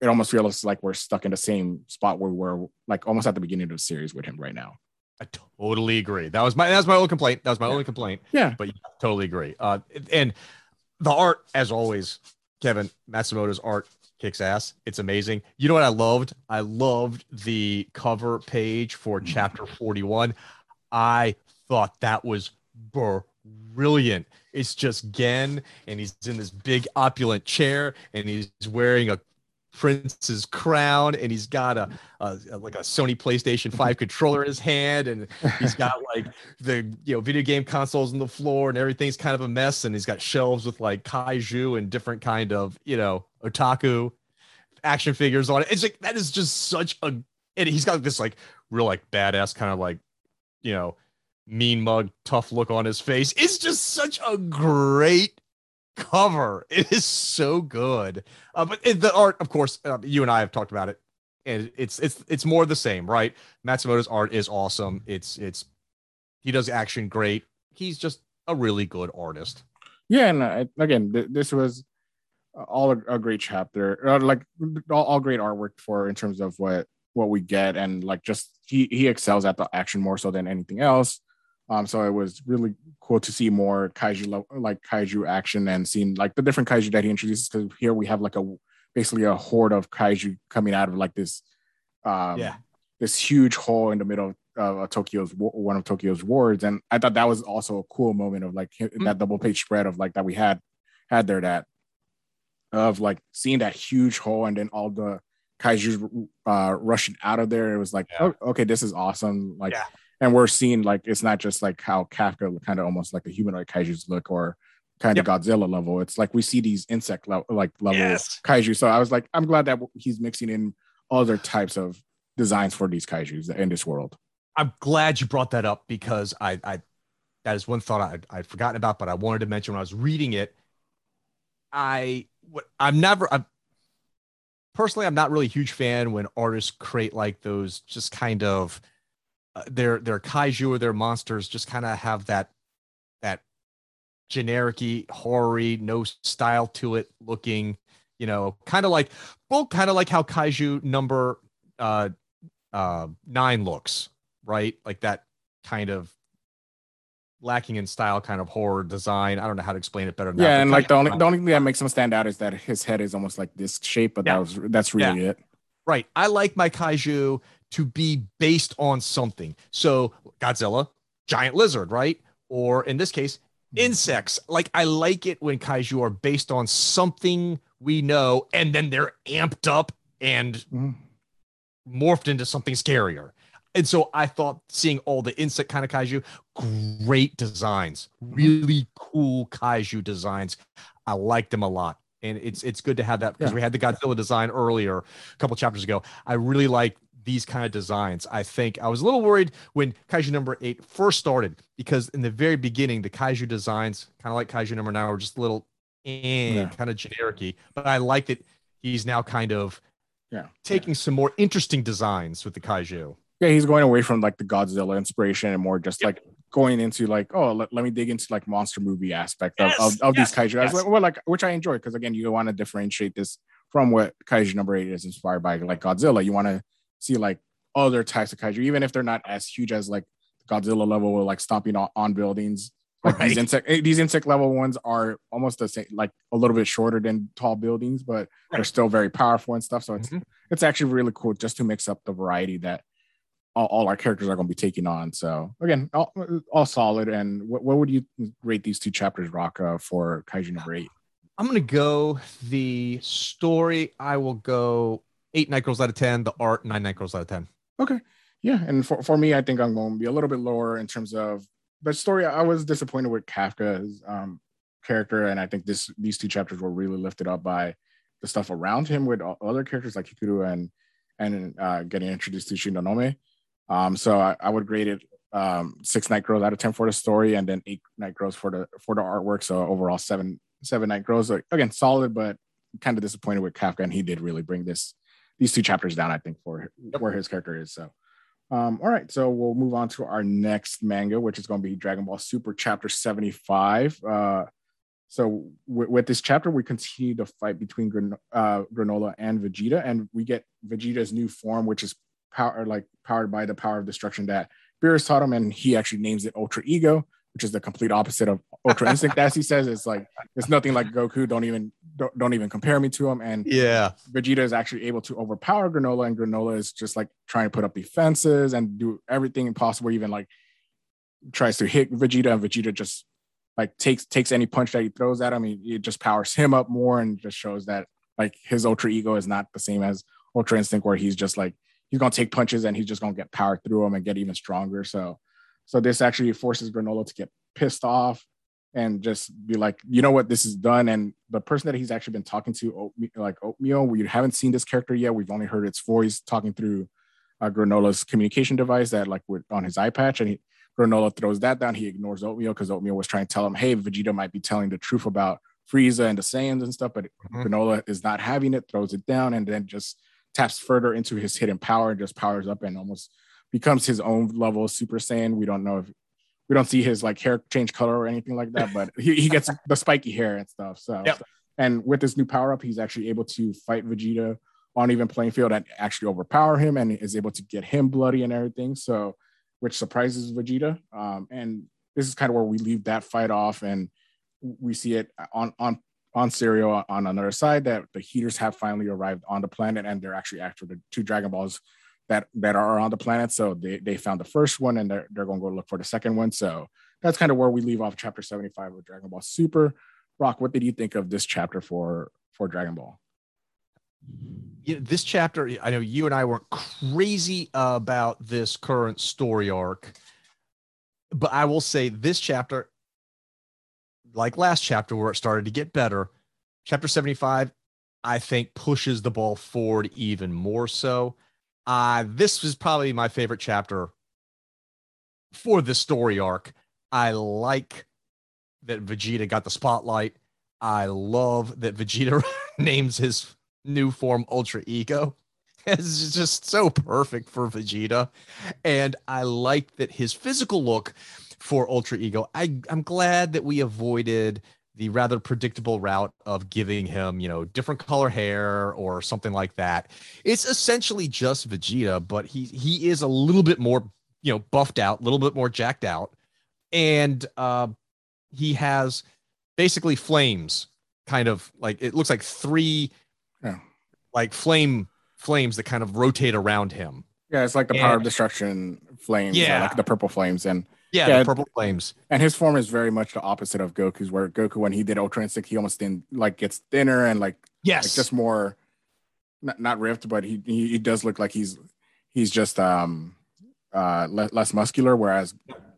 it almost feels like we're stuck in the same spot where we're like almost at the beginning of the series with him right now. I totally agree. That was my that was my only complaint. That was my yeah. only complaint. Yeah, but yeah, totally agree. Uh, and the art, as always, Kevin Matsumoto's art kicks ass. It's amazing. You know what I loved? I loved the cover page for mm. chapter forty one. I thought that was brilliant. It's just Gen, and he's in this big opulent chair, and he's wearing a prince's crown and he's got a, a, like a sony playstation 5 controller in his hand and he's got like the you know video game consoles on the floor and everything's kind of a mess and he's got shelves with like kaiju and different kind of you know otaku action figures on it. It's like that is just such a and he's got this like real like badass kind of like you know mean mug tough look on his face. It's just such a great cover. It is so good. Uh, but it, the art, of course, uh, you and I have talked about it, and it's it's it's more the same, right? Matsumoto's art is awesome. It's it's he does action great. He's just a really good artist. Yeah, and uh, again, th- this was all a, a great chapter, uh, like all, all great artwork for in terms of what what we get, and like just he he excels at the action more so than anything else. Um, so it was really cool to see more kaiju like kaiju action and seeing like the different kaiju that he introduces. Because here we have like a basically a horde of kaiju coming out of like this, um, yeah, this huge hole in the middle of uh, Tokyo's one of Tokyo's wards, and I thought that was also a cool moment of like mm-hmm. that double page spread of like that we had had there that of like seeing that huge hole and then all the kaiju uh, rushing out of there. It was like, yeah. oh, okay, this is awesome. Like. Yeah and we're seeing like it's not just like how Kafka kind of almost like a humanoid kaiju's look or kind yep. of Godzilla level. It's like we see these insect level like level yes. kaiju. So I was like, I'm glad that he's mixing in other types of designs for these kaiju's in this world. I'm glad you brought that up because I, I that is one thought I, I'd forgotten about, but I wanted to mention when I was reading it. I what I'm never I'm personally I'm not really a huge fan when artists create like those just kind of uh, their their kaiju or their monsters just kind of have that that generic horror no style to it looking you know kind of like well kind of like how kaiju number uh uh nine looks right like that kind of lacking in style kind of horror design i don't know how to explain it better than yeah that, and like the only the only thing that makes him stand out is that his head is almost like this shape but yeah. that was that's really yeah. it right i like my kaiju to be based on something. So Godzilla, giant lizard, right? Or in this case, mm-hmm. insects. Like I like it when kaiju are based on something we know and then they're amped up and mm. morphed into something scarier. And so I thought seeing all the insect kind of kaiju, great designs, mm-hmm. really cool kaiju designs. I liked them a lot. And it's it's good to have that because yeah. we had the Godzilla design earlier, a couple chapters ago. I really like these kind of designs. I think I was a little worried when Kaiju number eight first started because in the very beginning, the Kaiju designs, kind of like Kaiju number nine, were just a little eh, yeah. kind of generic But I like that he's now kind of yeah taking yeah. some more interesting designs with the Kaiju. Yeah, he's going away from like the Godzilla inspiration and more just like going into like, oh, let, let me dig into like monster movie aspect of, yes, of, of yes, these kaiju. Yes. Like, well, like which I enjoy because again, you want to differentiate this from what kaiju number eight is inspired by, like Godzilla. You want to see like other types of kaiju, even if they're not as huge as like Godzilla level or like stomping on, on buildings. Like right. these insect eh, these insect level ones are almost the same, like a little bit shorter than tall buildings, but right. they're still very powerful and stuff. So it's mm-hmm. it's actually really cool just to mix up the variety that all, all our characters are going to be taking on. So again, all, all solid. And what, what would you rate these two chapters, Raka, for Kaiju number eight? I'm gonna go the story. I will go eight night girls out of ten. The art nine night girls out of ten. Okay, yeah, and for, for me, I think I'm going to be a little bit lower in terms of the story. I was disappointed with Kafka's um, character, and I think this these two chapters were really lifted up by the stuff around him with other characters like Hikaru and and uh, getting introduced to Shinonome. Um, so I, I, would grade it um, six night girls out of ten for the story, and then eight night girls for the for the artwork. So overall, seven seven night girls. Again, solid, but kind of disappointed with Kafka, and he did really bring this these two chapters down, I think, for yep. where his character is. So, um, all right, so we'll move on to our next manga, which is going to be Dragon Ball Super Chapter 75. Uh, so, w- with this chapter, we continue the fight between Gran- uh, Granola and Vegeta, and we get Vegeta's new form, which is power like powered by the power of destruction that Beerus taught him, and he actually names it Ultra Ego which is the complete opposite of Ultra Instinct, as he says. It's like it's nothing like Goku. Don't even don't, don't even compare me to him. And yeah, Vegeta is actually able to overpower Granola, and Granola is just like trying to put up defenses and do everything possible. Even like tries to hit Vegeta, and Vegeta just like takes takes any punch that he throws at him. He, it just powers him up more and just shows that like his ultra ego is not the same as Ultra Instinct, where he's just like he's gonna take punches and he's just gonna get powered through them and get even stronger. So so this actually forces Granola to get pissed off and just be like, you know what, this is done. And the person that he's actually been talking to, like Oatmeal, we haven't seen this character yet. We've only heard its voice talking through uh, Granola's communication device that like with, on his eye patch, and he, Granola throws that down. He ignores Oatmeal because Oatmeal was trying to tell him, hey, Vegeta might be telling the truth about Frieza and the Saiyans and stuff, but mm-hmm. Granola is not having it, throws it down, and then just taps further into his hidden power and just powers up and almost becomes his own level of Super Saiyan. We don't know if we don't see his like hair change color or anything like that, but he, he gets the spiky hair and stuff. So, yep. and with this new power up, he's actually able to fight Vegeta on even playing field and actually overpower him and is able to get him bloody and everything. So, which surprises Vegeta. Um, and this is kind of where we leave that fight off, and we see it on on on Cereal on another side that the Heeters have finally arrived on the planet and they're actually after the two Dragon Balls that that are on the planet. So they, they found the first one and they're, they're going to go look for the second one. So that's kind of where we leave off chapter 75 of Dragon Ball Super. Rock, what did you think of this chapter for for Dragon Ball? Yeah, this chapter, I know you and I weren't crazy about this current story arc, but I will say this chapter, like last chapter where it started to get better, chapter 75, I think pushes the ball forward even more so. Uh, this was probably my favorite chapter for the story arc. I like that Vegeta got the spotlight. I love that Vegeta names his new form Ultra Ego. It's just so perfect for Vegeta. And I like that his physical look for Ultra Ego. I, I'm glad that we avoided the rather predictable route of giving him, you know, different color hair or something like that. It's essentially just Vegeta, but he he is a little bit more, you know, buffed out, a little bit more jacked out, and uh, he has basically flames, kind of like it looks like three, yeah. like flame flames that kind of rotate around him. Yeah, it's like the and, power of destruction flames. Yeah, like the purple flames, and yeah, yeah, the purple flames. And his form is very much the opposite of Goku's, where Goku, when he did Ultra Instinct, he almost thin, like gets thinner and like yes, like just more not, not ripped, but he, he, he does look like he's he's just um uh le- less muscular, whereas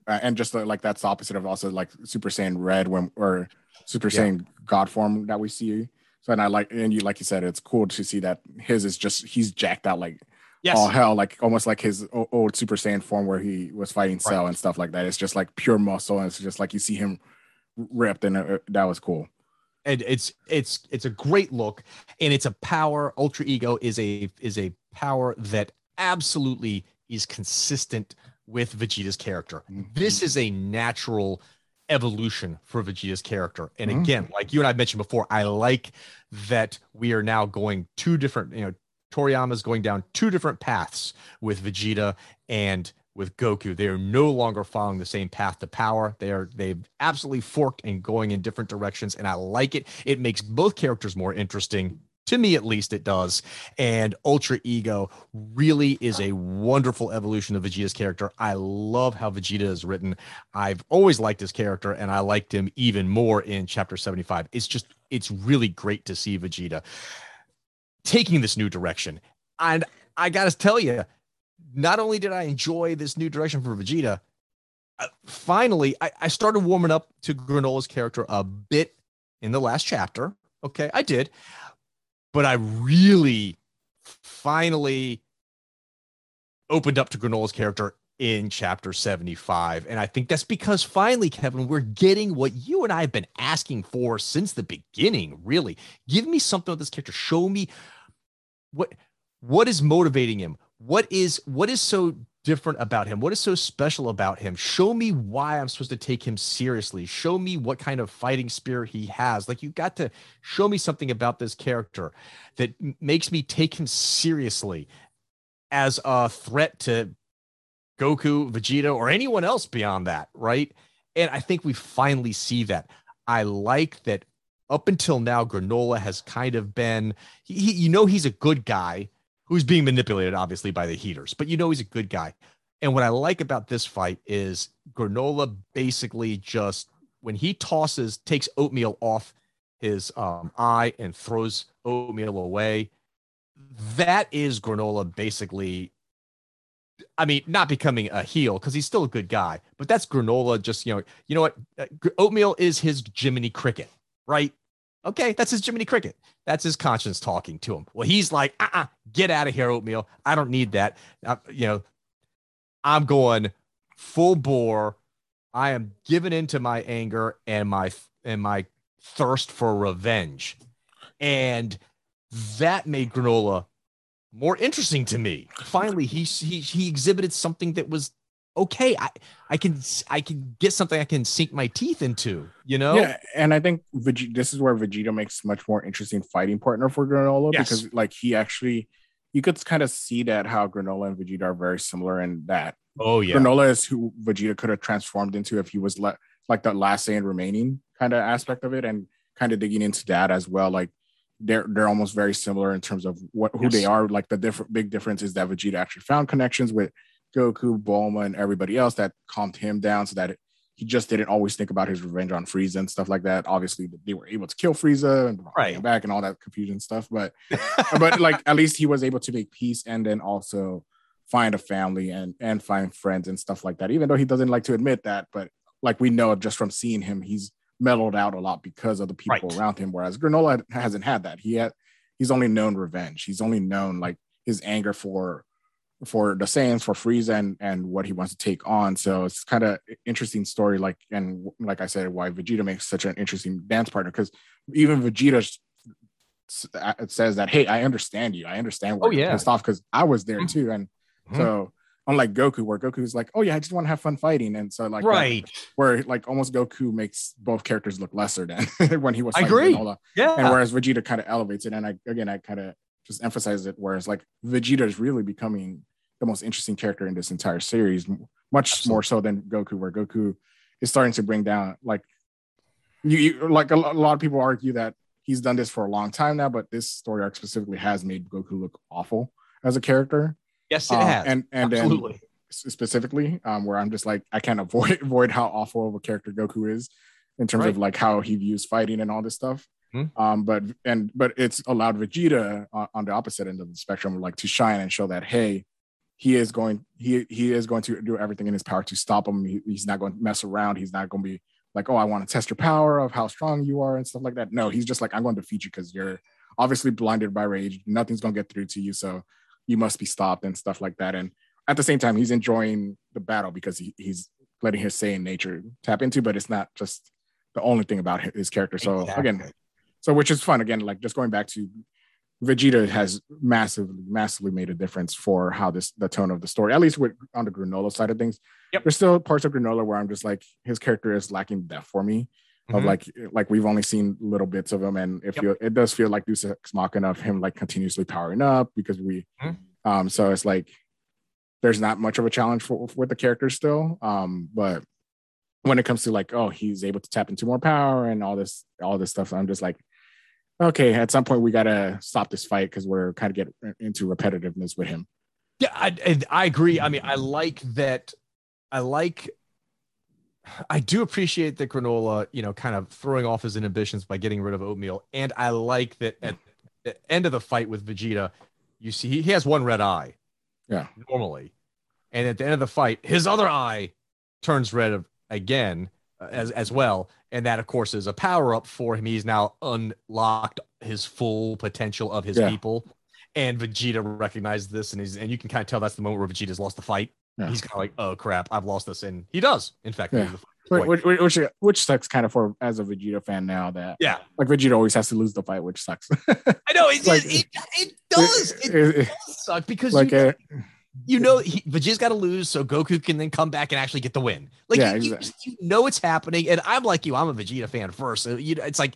uh, and just uh, like that's the opposite of also like Super Saiyan Red when or Super yeah. Saiyan God form that we see. So and I like and you like you said, it's cool to see that his is just he's jacked out like yes. all hell, like almost like his old Super Saiyan form where he was fighting Cell and stuff like that. It's just like pure muscle, and it's just like you see him ripped, and it, that was cool. And it's it's it's a great look, and it's a power. Ultra Ego is a is a power that absolutely is consistent with Vegeta's character. Mm-hmm. This is a natural evolution for Vegeta's character. And mm-hmm. again, like you and I mentioned before, I like that we are now going two different, you know, Toriyama is going down two different paths with Vegeta and with Goku. They are no longer following the same path to power. They are they've absolutely forked and going in different directions, and I like it. It makes both characters more interesting. To me, at least, it does. And Ultra Ego really is a wonderful evolution of Vegeta's character. I love how Vegeta is written. I've always liked his character, and I liked him even more in Chapter 75. It's just, it's really great to see Vegeta taking this new direction. And I got to tell you, not only did I enjoy this new direction for Vegeta, uh, finally, I, I started warming up to Granola's character a bit in the last chapter. Okay, I did. But I really finally opened up to Granola's character in chapter 75. And I think that's because finally, Kevin, we're getting what you and I have been asking for since the beginning, really. Give me something with this character. Show me what what is motivating him what is what is so different about him what is so special about him show me why i'm supposed to take him seriously show me what kind of fighting spirit he has like you got to show me something about this character that makes me take him seriously as a threat to goku vegeta or anyone else beyond that right? And i think we finally see that. I like that up until now, Granola has kind of been, he, you know, he's a good guy who's being manipulated, obviously, by the Heeters, but you know, he's a good guy. And what I like about this fight is Granola basically just when he tosses takes oatmeal off his um, eye and throws oatmeal away. That is granola basically I mean, not becoming a heel because he's still a good guy, but that's granola. Just you know, you know what? Uh, oatmeal is his Jiminy Cricket, right? Okay, that's his Jiminy Cricket. That's his conscience talking to him. Well, he's like, uh, uh get out of here, oatmeal. I don't need that. Uh, you know, I'm going full bore. I am giving into my anger and my and my thirst for revenge, and that made granola more interesting to me. Finally, he he he exhibited something that was okay. I I can I can get something I can sink my teeth into. You know. Yeah, and I think Vegeta, this is where Vegeta makes much more interesting fighting partner for Granola yes. because like he actually you could kind of see that how Granola and Vegeta are very similar in that. Oh yeah, Granola is who Vegeta could have transformed into if he was le- like the last Saiyan remaining kind of aspect of it, and kind of digging into that as well. Like they're they're almost very similar in terms of what who yes. they are. Like the different big difference is that Vegeta actually found connections with Goku, Bulma, and everybody else that calmed him down so that it, he just didn't always think about his revenge on Frieza and stuff like that. Obviously, they were able to kill Frieza and right. him back and all that confusion stuff. But but like at least he was able to make peace and then also find a family and and find friends and stuff like that. Even though he doesn't like to admit that, but like we know just from seeing him, he's mellowed out a lot because of the people right. around him. Whereas Granola hasn't had that. He had he's only known revenge. He's only known like his anger for for the Saiyans, for Frieza, and and what he wants to take on. So it's kind of interesting story. Like and like I said, why Vegeta makes such an interesting dance partner because even Vegeta uh, says that, hey, I understand you. I understand why oh, yeah. you're pissed off because I was there mm-hmm. too. And mm-hmm. so unlike Goku, where Goku is like, oh yeah, I just want to have fun fighting, and so like right, that, where like almost Goku makes both characters look lesser than when he was. I agree. yeah, and whereas Vegeta kind of elevates it, and I again I kind of just emphasize it. Whereas like Vegeta is really becoming the most interesting character in this entire series, much Absolutely. more so than Goku, where Goku is starting to bring down like you, you like a, a lot of people argue that he's done this for a long time now, but this story arc specifically has made Goku look awful as a character. Yes, it um, has. And and Absolutely. specifically, um, where I'm just like I can't avoid avoid how awful of a character Goku is in terms right. of like how he views fighting and all this stuff. Mm-hmm. Um, but and but it's allowed Vegeta on, on the opposite end of the spectrum, like to shine and show that hey, he is going he he is going to do everything in his power to stop him. He, he's not going to mess around. He's not going to be like, oh, I want to test your power of how strong you are and stuff like that. No, he's just like, I'm going to defeat you because you're obviously blinded by rage. Nothing's going to get through to you. So you must be stopped and stuff like that. And at the same time, he's enjoying the battle because he, he's letting his Saiyan nature tap into, but it's not just the only thing about his character. So exactly. again, so which is fun. Again, like just going back to Vegeta has massively, massively made a difference for how this the tone of the story, at least with on the Granola side of things. Yep. There's still parts of Granola where I'm just like his character is lacking depth for me. Mm-hmm. Of like like we've only seen little bits of him, and it yep. feel it does feel like Deus Ex Machina of him like continuously powering up because we mm-hmm. Um, so it's like there's not much of a challenge for with the character still. Um, but when it comes to like, oh, he's able to tap into more power and all this, all this stuff, I'm just like, okay, at some point we gotta stop this fight because we're kind of get into repetitiveness with him. Yeah, I, I agree. I mean, I like that. I like. I do appreciate that granola, you know, kind of throwing off his inhibitions by getting rid of oatmeal, and I like that at the end of the fight with Vegeta, you see he, he has one red eye. Yeah. Normally. And at the end of the fight, his other eye turns red again uh, as as well. And that of course is a power up for him. He's now unlocked his full potential of his yeah. people. And Vegeta recognizes this and he's and you can kind of tell that's the moment where Vegeta's lost the fight. He's kind of like, oh crap, I've lost this. And he does, in fact, yeah. Which, which, which sucks kind of for as a Vegeta fan now that yeah. like Vegeta always has to lose the fight which sucks. I know it, like, it, it, it, does it, it, does suck because like you, you know he, Vegeta's got to lose so Goku can then come back and actually get the win. Like yeah, you, exactly. you, know it's happening and I'm like you I'm a Vegeta fan first so you it's like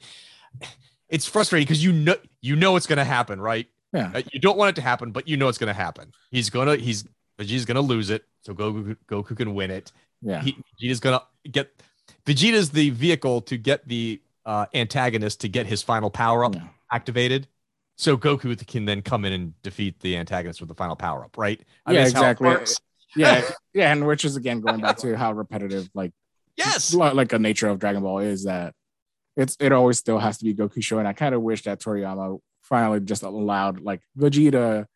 it's frustrating because you know you know it's gonna happen right? Yeah. Uh, you don't want it to happen but you know it's gonna happen. He's gonna he's Vegeta's gonna lose it so Goku Goku can win it yeah he, Vegeta's gonna get Vegeta's the vehicle to get the uh, antagonist to get his final power up yeah. activated. So Goku can then come in and defeat the antagonist with the final power up, right? I yeah, exactly. yeah, yeah, and which is again going back to how repetitive like Yes. like a nature of Dragon Ball is that it's it always still has to be Goku show, and I kind of wish that Toriyama finally just allowed like Vegeta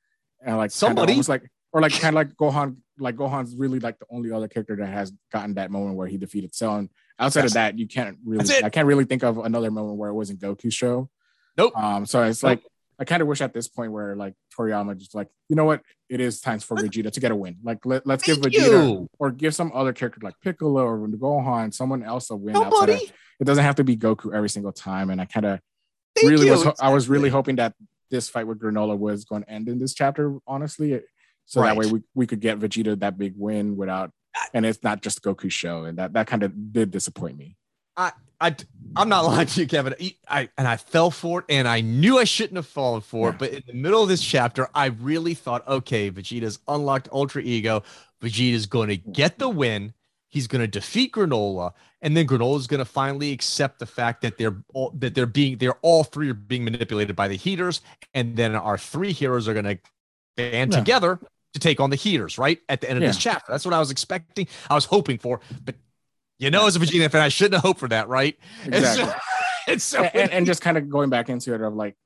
and like Somebody. almost like or like kind of like Gohan. Like Gohan's really like the only other character that has gotten that moment where he defeated Cell. And outside Yes. of that, you can't really. I can't really think of another moment where it wasn't Goku show. Nope. Um. So it's Nope. like I kind of wish at this point where like Toriyama just like you know what it is time for Vegeta to get a win. Like let, let's give Vegeta you. or give some other character like Piccolo or Gohan, someone else a win. outside of- Nobody. it doesn't have to be Goku every single time. And I kind of really you. was ho- I was really hoping that this fight with Granola was going to end in this chapter, honestly. So that way we, we could get Vegeta that big win without and it's not just Goku's show. And that that kind of did disappoint me. I, I, I'm not lying to you, Kevin. I and I fell for it, and I knew I shouldn't have fallen for Yeah. it. But in the middle of this chapter, I really thought, okay, Vegeta's unlocked Ultra Ego. Vegeta's going to get the win. He's going to defeat Granola, and then Granola's going to finally accept the fact that they're all, that they're being they're all three are being manipulated by the Heeters, and then our three heroes are going to band Yeah. together to take on the Heeters. Right at the end of this chapter, that's what I was expecting. I was hoping for, but you know, as a Vegeta fan, I shouldn't have hoped for that, right? Exactly. It's so and, and, and just kind of going back into it of like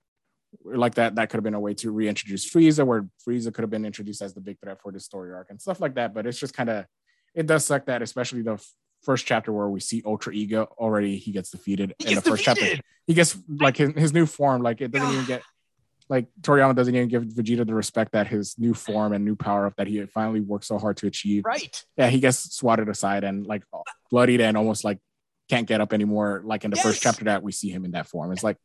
like that that could have been a way to reintroduce Frieza where Frieza could have been introduced as the big threat for the story arc and stuff like that but it's just kind of it does suck that especially the first chapter where we see Ultra Ego already he gets defeated he in the gets first chapter he gets like his, his new form like it doesn't even get like Toriyama doesn't even give Vegeta the respect that his new form and new power up that he finally worked so hard to achieve Right. yeah, he gets swatted aside and like bloodied and almost like can't get up anymore. Like in the Yes. first chapter that we see him in that form, it's like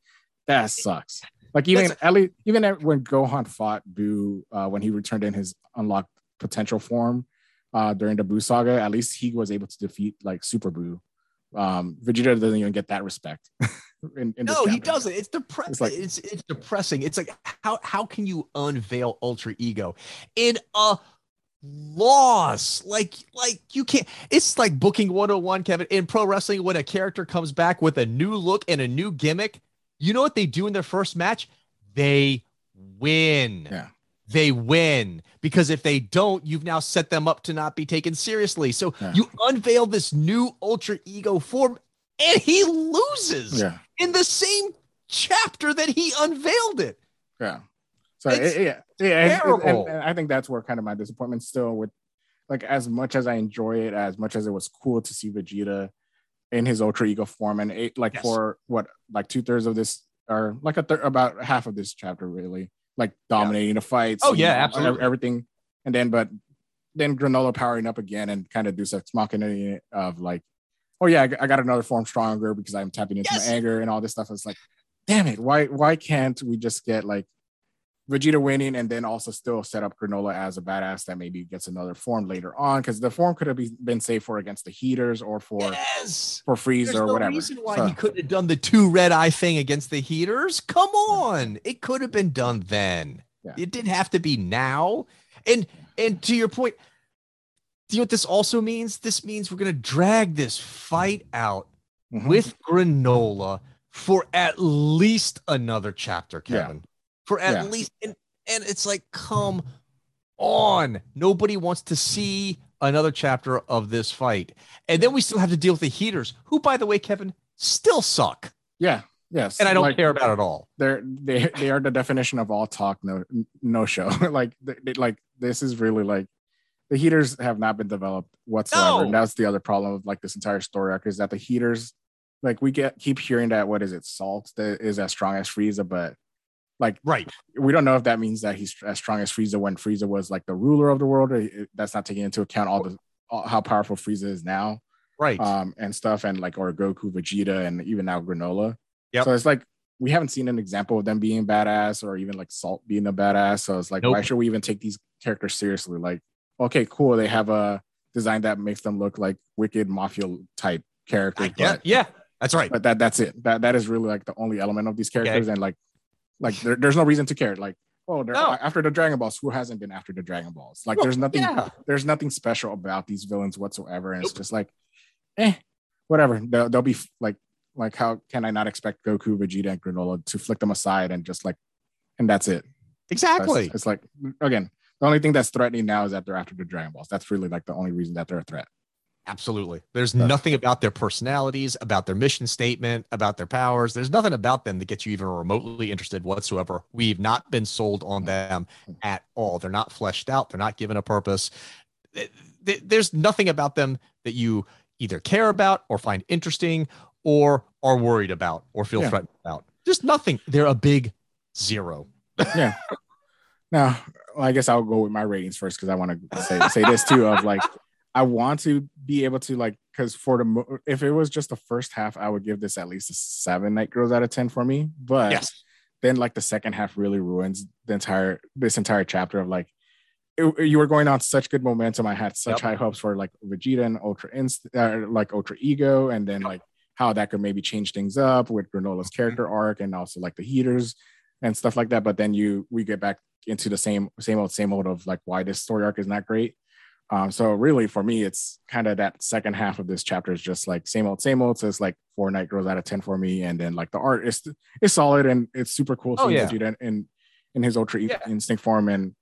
that sucks. Like even That's- at least even when Gohan fought Boo uh, when he returned in his unlocked potential form uh, during the Boo saga, at least he was able to defeat like Super Boo. Um, Vegeta doesn't even get that respect. in, in No, he doesn't. It's depressing. It's It's, like- it's depressing. It's like how how can you unveil Ultra Ego in a loss? Like like you can't. It's like booking 101, Kevin. In pro wrestling, when a character comes back with a new look and a new gimmick, you know what they do in their first match? They win. Yeah. They win because if they don't, you've now set them up to not be taken seriously. So Yeah. you unveil this new ultra ego form and he loses Yeah, in the same chapter that he unveiled it. yeah. So it- yeah, yeah, and- and- terrible. and I think that's where kind of my disappointment still with like as much as I enjoy it, as much as it was cool to see Vegeta in his ultra ego form, and it, like Yes. for what like two thirds of this or like a third about half of this chapter really like dominating the fights. Oh, and yeah, absolutely. everything, and then but then Granola powering up again and kind of do such mocking of like, oh yeah, I got- another form stronger because I'm tapping into Yes. my anger and all this stuff. It's like, damn it, why why can't we just get like Vegeta winning and then also still set up Granola as a badass that maybe gets another form later on because the form could have been safe for against the Heeters or for yes. for There's or no whatever. reason why So, he couldn't have done the two red eye thing against the Heeters. Come on. It could have been done then. Yeah. It didn't have to be now. And and to your point, you know what this also means? This means we're gonna drag this fight out mhm. with granola for at least another chapter, Yeah. Kevin. For at Yeah. least and and it's like, come on. Nobody wants to see another chapter of this fight. And then we still have to deal with the Heeters, who, by the way, Kevin, still suck. yeah, yes, And I don't like, care about it all. They're they they are the definition of all talk no no show. like they- like this is really like the Heeters have not been developed whatsoever. No. And that's the other problem of like this entire story arc is that the Heeters like we get keep hearing that what is it salt that is as strong as Frieza, but like Right. we don't know if that means that he's as strong as Frieza when Frieza was like the ruler of the world. Or that's not taking into account all the all, how powerful Frieza is now, Right. um, and stuff, and like or Goku, Vegeta, and even now Granola. Yep. So it's like we haven't seen an example of them being badass or even like Salt being a badass. So it's like, why should we even take these characters seriously? Like, okay, cool, they have a design that makes them look like wicked mafia type characters. yeah. but- Yeah. That's right. but that that's it. That that is really like the only element of these characters, and like like there, there's no reason to care. Like, oh, No. after the Dragon Balls. Who hasn't been after the Dragon Balls? Like, Well, there's nothing. yeah. There's nothing special about these villains whatsoever, and it's just like, eh, whatever. They'll, they'll be like, like how can I not expect Goku, Vegeta, and Granola to flick them aside and just like, and that's it. Exactly. It's, it's like again, the only thing that's threatening now is that they're after the Dragon Balls. That's really like the only reason that they're a threat. Absolutely. There's nothing about their personalities, about their mission statement, about their powers. There's nothing about them that gets you even remotely interested whatsoever. We've not been sold on mm. them at all. They're not fleshed out. They're not given a purpose. There's nothing about them that you either care about or find interesting or are worried about or feel yeah. threatened about. Just nothing. They're a big zero. yeah. Now, well, I guess I'll go with my ratings first because I want to say say this too of like I want to be able to like because for the if it was just the first half, I would give this at least a seven night girls out of ten for me. But yes. then like the second half really ruins the entire this entire chapter of like it, you were going on such good momentum. I had such yep. high hopes for like Vegeta and Ultra Inst uh, like Ultra Ego, and then yep. like how that could maybe change things up with Granola's mm-hmm. character arc and also like the Heeters and stuff like that. But then you we get back into the same same old same old of like why this story arc is not great. Um, so really for me, it's kind of that second half of this chapter is just like same old, same old. So it's like four night girls out of 10 for me. And then like the art is, is solid and it's super cool. Oh, yeah. in, in, in his ultra yeah. instinct form. And,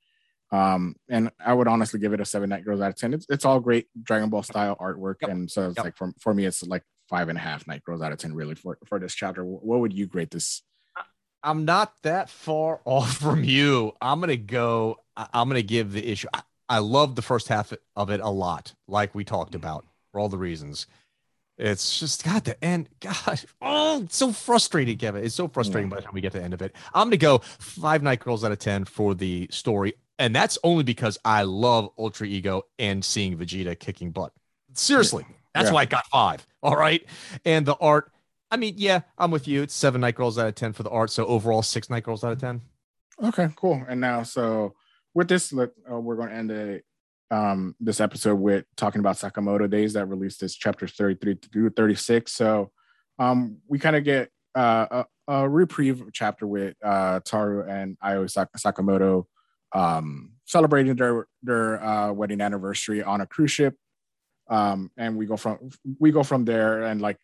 um, and I would honestly give it a seven night girls out of 10. It's, it's all great Dragon Ball style artwork. Yep. And so it's yep. like, for, for me, it's like five and a half night girls out of 10 really for, for this chapter. What would you grade this? I'm not that far off from you. I'm going to go, I'm going to give the issue. I, I love the first half of it a lot, like we talked mm-hmm. about for all the reasons. It's just God, the end. God, oh, it's so frustrating, Kevin. It's so frustrating by the time we get to the end of it. I'm gonna go five night girls out of ten for the story, and that's only because I love Ultra Ego and seeing Vegeta kicking butt. Seriously, that's yeah. why I got five. All right, and the art. I mean, yeah, I'm with you. It's seven night girls out of ten for the art. So overall, six night girls out of ten. Okay, cool. And now, so with this, look, uh, we're going to end a, um, this episode with talking about Sakamoto Days that released this chapter 33 through 36. So um, we kind of get uh, a, a, reprieve chapter with uh, Taro and Aoi Sakamoto um, celebrating their their uh, wedding anniversary on a cruise ship. Um, and we go from we go from there and like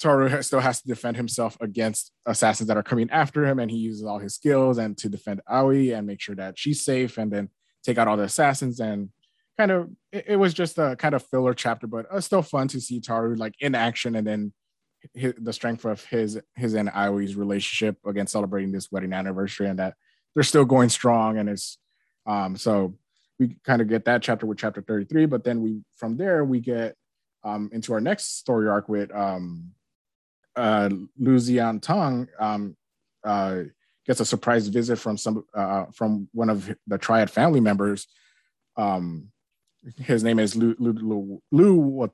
Taro still has to defend himself against assassins that are coming after him, and he uses all his skills and to defend Aoi and make sure that she's safe, and then take out all the assassins. And kind of, it, it was just a kind of filler chapter, but uh, still fun to see Taro like in action, and then his, the strength of his his and Aoi's relationship against celebrating this wedding anniversary, and that they're still going strong, and it's um so we kind of get that chapter with chapter 33, but then we from there we get um into our next story arc with um uh, Lu um, uh, gets a surprise visit from some uh, from one of the Triad family members. Um, his name is Lu Lu Lu, Lu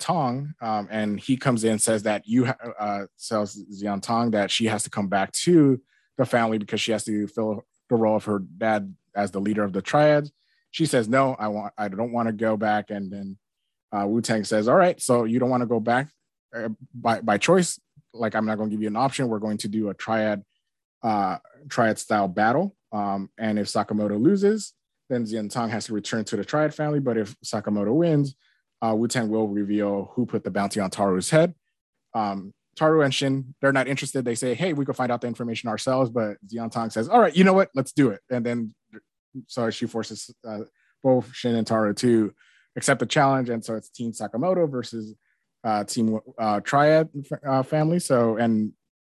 um, and he comes in and says that you uh, tells Shaotang that she has to come back to the family because she has to fill the role of her dad as the leader of the Triad. She says, "No, I want, I don't want to go back." And then uh, Wu Tang says, "All right, so you don't want to go back uh, by by choice like I'm not going to give you an option. We're going to do a triad uh, triad style battle. Um, and if Sakamoto loses, then Shaotang has to return to the triad family. But if Sakamoto wins, uh, Wu Tang will reveal who put the bounty on Taro's head. Um, Taro and Shin, they're not interested. They say, hey, we could find out the information ourselves. But Shaotang says, all right, you know what? Let's do it. And then, so she forces uh, both Shin and Taro to accept the challenge. And so it's Team Sakamoto versus uh, team uh, triad uh, family. So, and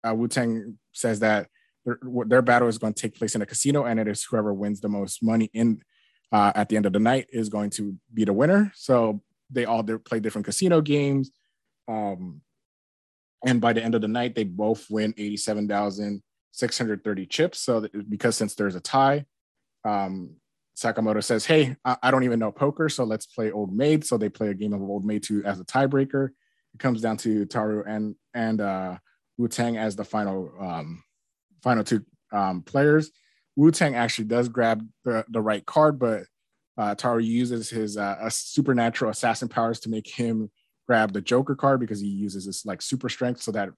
uh, Wu Tang says that their, their, battle is going to take place in a casino, and it is whoever wins the most money in uh, at the end of the night is going to be the winner. So they all play different casino games, um, and by the end of the night, they both win eighty-seven thousand six hundred thirty chips. So because since there's a tie, um, Sakamoto says, Hey, I, don't even know poker, so let's play Old Maid. So they play a game of Old Maid 2 as a tiebreaker. It comes down to Taro and and uh, Wu Tang as the final um, final two um, players. Wu Tang actually does grab the, the right card, but uh, Taro uses his uh, supernatural assassin powers to make him grab the Joker card because he uses his like super strength, so that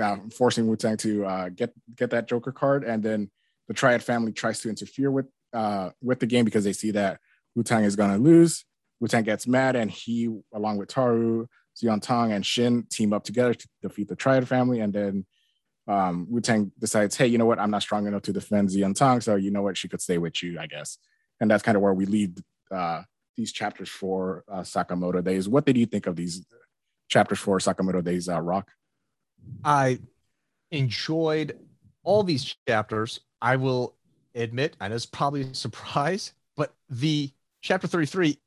uh, forcing Wu Tang to uh, get get that Joker card, and then the Triad family tries to interfere with uh, with the game because they see that Wu Tang is going to lose. Wu Tang gets mad, and he, along with Taro, Zian Tong, and Shin, team up together to defeat the Triad family. And then um, Wu Tang decides, hey, you know what? I'm not strong enough to defend Shaotang, so you know what? She could stay with you, I guess. And that's kind of where we leave uh, these chapters for uh, Sakamoto Days. What did you think of these chapters for Sakamoto Days, uh, Rock? I enjoyed all these chapters. I will admit, know it's probably a surprise, but the chapter 33,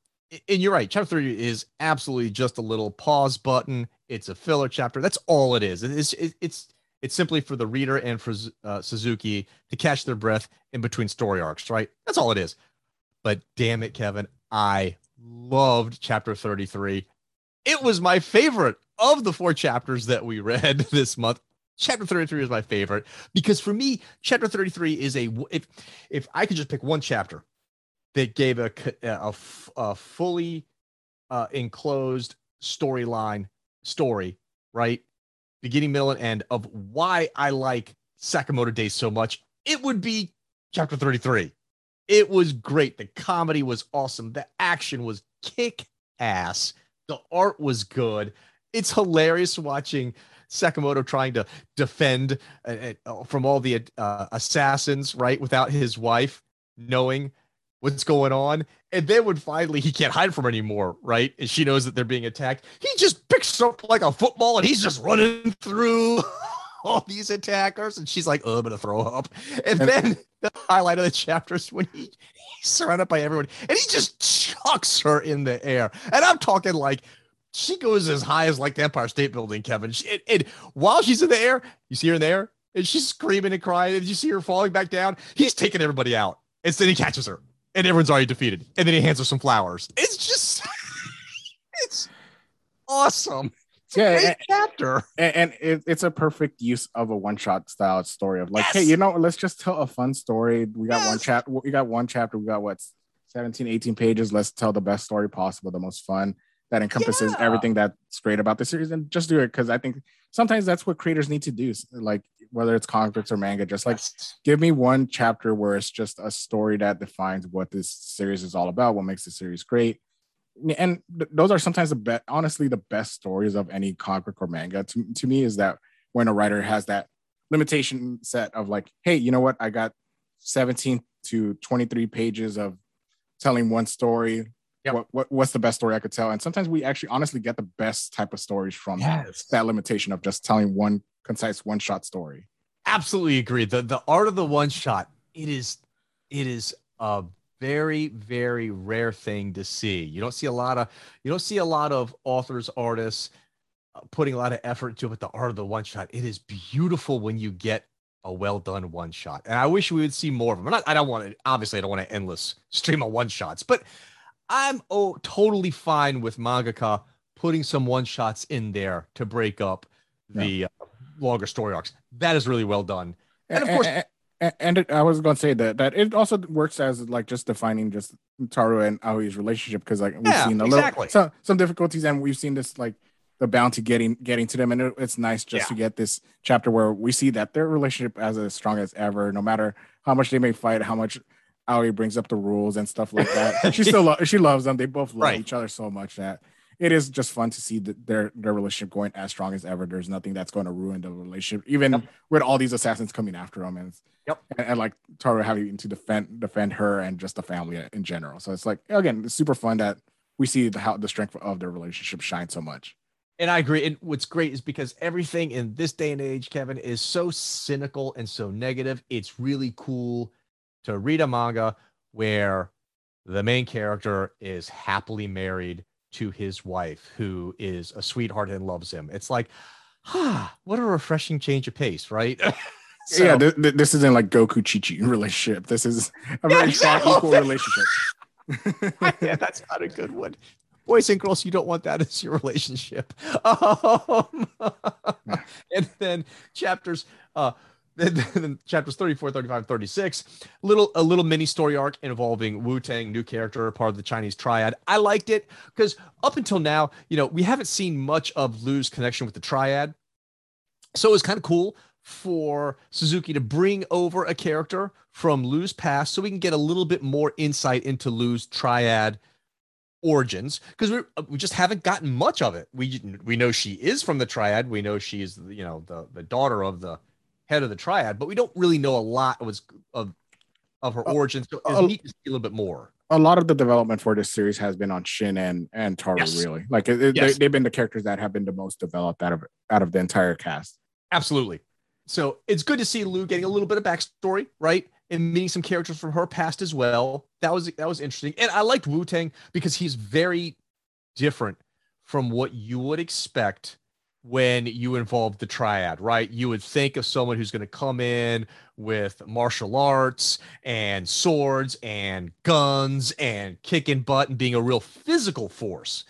and you're right, chapter 30 is absolutely just a little pause button. It's a filler chapter. That's all it is. It's it's it's simply for the reader and for uh, Suzuki to catch their breath in between story arcs, right? That's all it is. But damn it, Kevin, I loved chapter 33. It was my favorite of the four chapters that we read this month. Chapter 33 is my favorite because for me, chapter 33 is a if if I could just pick one chapter that gave a a, a fully uh, enclosed storyline story, right? beginning, middle, and end of why I like Sakamoto Days so much, it would be chapter 33. It was great. The comedy was awesome. The action was kick ass. The art was good. It's hilarious watching Sakamoto trying to defend uh, uh, from all the uh, assassins, right, without his wife knowing what's going on. And then when finally he can't hide from her anymore, right? And she knows that they're being attacked, he just picks up like a football and he's just running through all these attackers. And she's like, oh, I'm gonna throw up. And then the highlight of the chapter is when he, he's surrounded by everyone and he just chucks her in the air. And I'm talking like she goes as high as like the Empire State Building, Kevin. She, and, and while she's in the air, you see her in the air, and she's screaming and crying, and you see her falling back down. He's taking everybody out. And then he catches her and everyone's already defeated. And then he hands her some flowers. It's just, it's awesome. It's yeah, and, chapter, and, and it, it's a perfect use of a one-shot style story of like, yes. hey, you know, let's just tell a fun story. We got yes. one chapter. We got one chapter. We got what 17, 18 pages. Let's tell the best story possible, the most fun that encompasses yeah. everything that's great about the series, and just do it because I think sometimes that's what creators need to do. Like whether it's comics or manga, just like give me one chapter where it's just a story that defines what this series is all about, what makes the series great. And th- those are sometimes the best, honestly, the best stories of any comic or manga to, to me is that when a writer has that limitation set of like, hey, you know what? I got 17 to 23 pages of telling one story. Yep. What, what, what's the best story I could tell? And sometimes we actually honestly get the best type of stories from yes. that limitation of just telling one concise one shot story. Absolutely agree. The the art of the one shot, it is it is a very very rare thing to see. You don't see a lot of you don't see a lot of authors artists uh, putting a lot of effort into it. But the art of the one shot, it is beautiful when you get a well done one shot. And I wish we would see more of them. I'm Not, I don't want to obviously I don't want an endless stream of one shots, but I'm oh totally fine with mangaka putting some one shots in there to break up the yeah. uh, longer story arcs. That is really well done. And of course, and, and it, I was going to say that that it also works as like just defining just Taro and Aoi's relationship because like we've yeah, seen a exactly. little some some difficulties and we've seen this like the bounty getting getting to them and it, it's nice just yeah. to get this chapter where we see that their relationship as as strong as ever no matter how much they may fight how much Aoi brings up the rules and stuff like that she still lo- she loves them they both love right. each other so much that it is just fun to see the, their their relationship going as strong as ever. There's nothing that's going to ruin the relationship, even yep. with all these assassins coming after them, and yep, and, and, like Taro having to defend defend her and just the family in general. So it's like again, it's super fun that we see the how the strength of their relationship shine so much. And I agree. And what's great is because everything in this day and age, Kevin, is so cynical and so negative. It's really cool to read a manga where the main character is happily married to his wife, who is a sweetheart and loves him. It's like, ah, what a refreshing change of pace, right? so, yeah, th- th- this isn't like Goku Chi Chi relationship. This is a very yeah, equal relationship. yeah, that's not a good one. Boys and girls, you don't want that as your relationship. Um, and then chapters uh, then chapters 34 35 36 little a little mini story arc involving wu tang new character part of the chinese triad. I liked it because up until now you know we haven't seen much of lu's connection with the triad. So it was kind of cool for suzuki to bring over a character from lu's past so we can get a little bit more insight into lu's triad origins because we uh, we just haven't gotten much of it. We we know she is from the triad. We know she's you know the the daughter of the head of the triad, but we don't really know a lot of of, of her origins. So it's uh, neat to see a little bit more. a lot of the development for this series has been on Shin and and Taro. Yes. Really, like it, it- Yes. they, have been the characters that have been the most developed out of out of the entire cast. Absolutely. So it's good to see Lou getting a little bit of backstory, right? And meeting some characters from her past as well. That was that was interesting. And I liked Wu Tang because he's very different from what you would expect when you involve the triad, right? You would think of someone who's going to come in with martial arts and swords and guns and kicking butt and being a real physical force.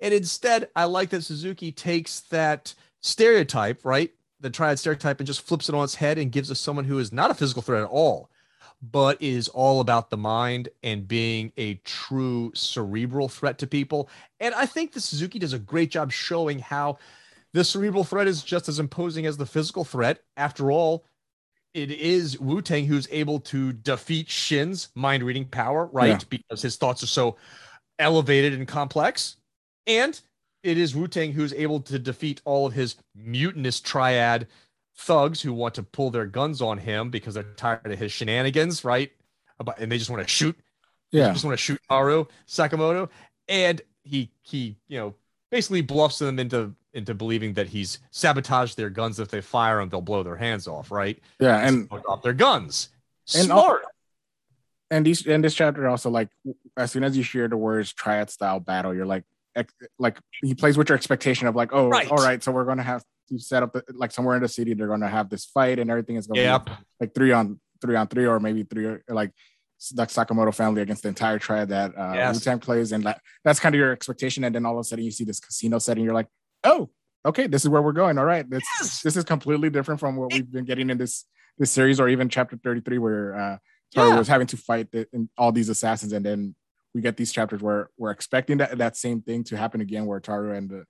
And instead, I like that Suzuki takes that stereotype, right? The triad stereotype and just flips it on its head and gives us someone who is not a physical threat at all, but is all about the mind and being a true cerebral threat to people. And I think the Suzuki does a great job showing how the cerebral threat is just as imposing as the physical threat. After all, it is Wu Tang who's able to defeat Shin's mind reading power, right? Yeah. Because his thoughts are so elevated and complex. And it is Wu Tang who's able to defeat all of his mutinous triad thugs who want to pull their guns on him because they're tired of his shenanigans, right? About, and they just want to shoot Yeah, just want to shoot Haru Sakamoto, and he he you know basically bluffs them into into believing that he's sabotaged their guns. If they fire them, they'll blow their hands off, right? yeah, and off their guns. And all- Smart. and these in this chapter also like as soon as you hear the words triad style battle, you're like ex- like he plays with your expectation of like oh Right. all right, so we're gonna have to set up the, like somewhere in the city they're gonna have this fight and everything is gonna Yep. be like three on three on three or maybe three or like the Sakamoto family against the entire triad that uh, Yes. Wu-Tang plays, and that, that's kind of your expectation. And then all of a sudden, you see this casino setting, you're like, "Oh, okay, this is where we're going. All right, this Yes. this is completely different from what we've been getting in this this series, or even chapter 33, where uh, Taro Yeah. was having to fight the, in all these assassins, and then we get these chapters where we're expecting that that same thing to happen again, where Taro and the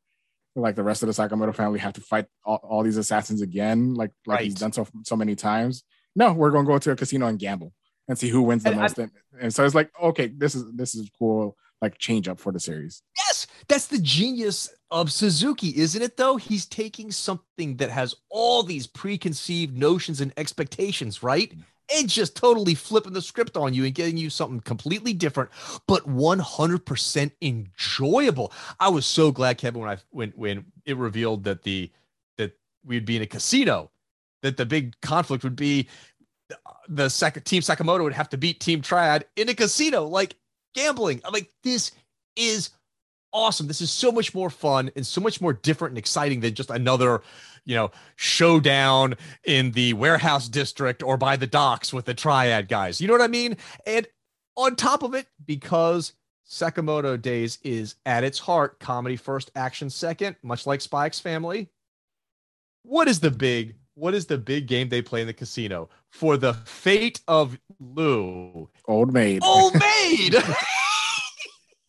like the rest of the Sakamoto family have to fight all, all these assassins again, like like he's done so so many times. No, we're gonna go to a casino and gamble and see who wins the And most. and, and so it's like, okay, this is this is cool, like change up for the series. Yes, that's the genius of Suzuki, isn't it? Though he's taking something that has all these preconceived notions and expectations, right? Mm-hmm. And just totally flipping the script on you and getting you something completely different, but 100% enjoyable. I was so glad, Kevin, when I when when it revealed that the that we'd be in a casino, that the big conflict would be the second team Sakamoto would have to beat Team Triad in a casino, like gambling. I'm like, this is awesome. This is so much more fun and so much more different and exciting than just another, you know, showdown in the warehouse district or by the docks with the triad guys. You know what I mean? And on top of it, because Sakamoto Days is at its heart comedy first, action second, much like Spy x Family. What is the big what is the big game they play in the casino for the fate of Lou? Old maid. Old maid.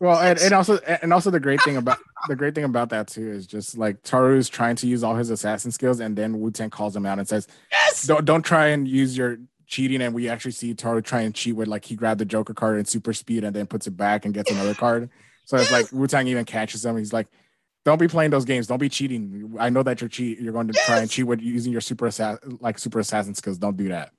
Well, and, and also and also the great thing about the great thing about that too is just like Taro is trying to use all his assassin skills, and then Wu Tang calls him out and says, yes. "Don't don't try and use your cheating." And we actually see Taro try and cheat with like he grabbed the Joker card in super speed and then puts it back and gets another card. So it's like Wu Tang even catches him. He's like, "Don't be playing those games. Don't be cheating. I know that you're cheat. You're going to try and cheat with using your super assassin like super assassin skills. Don't do that."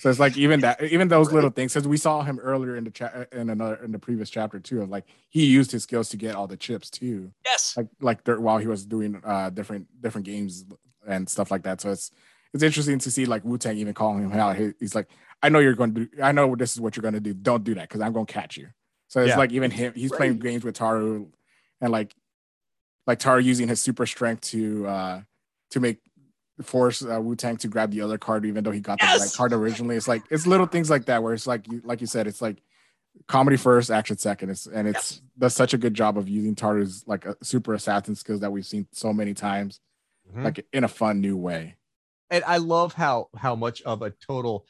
So it's like even that, even those little things. Because we saw him earlier in the chat in another in the previous chapter too. Of like he used his skills to get all the chips too. Yes. Like like there, while he was doing uh different different games and stuff like that. So it's it's interesting to see like Wu Tang even calling him out. He, he's like, I know you're going to do. I know this is what you're going to do. Don't do that because I'm going to catch you. So it's Yeah. like even him. He's playing games with Taro, and like like Taro using his super strength to uh to make force uh, Wu Tang to grab the other card, even though he got the Yes! right card originally. It's like it's little things like that where it's like you like you said, it's like comedy first, action second. It's and it's does such a good job of using Taro's like a super assassin skills that we've seen so many times, Mhm. like in a fun new way. and I love how how much of a total.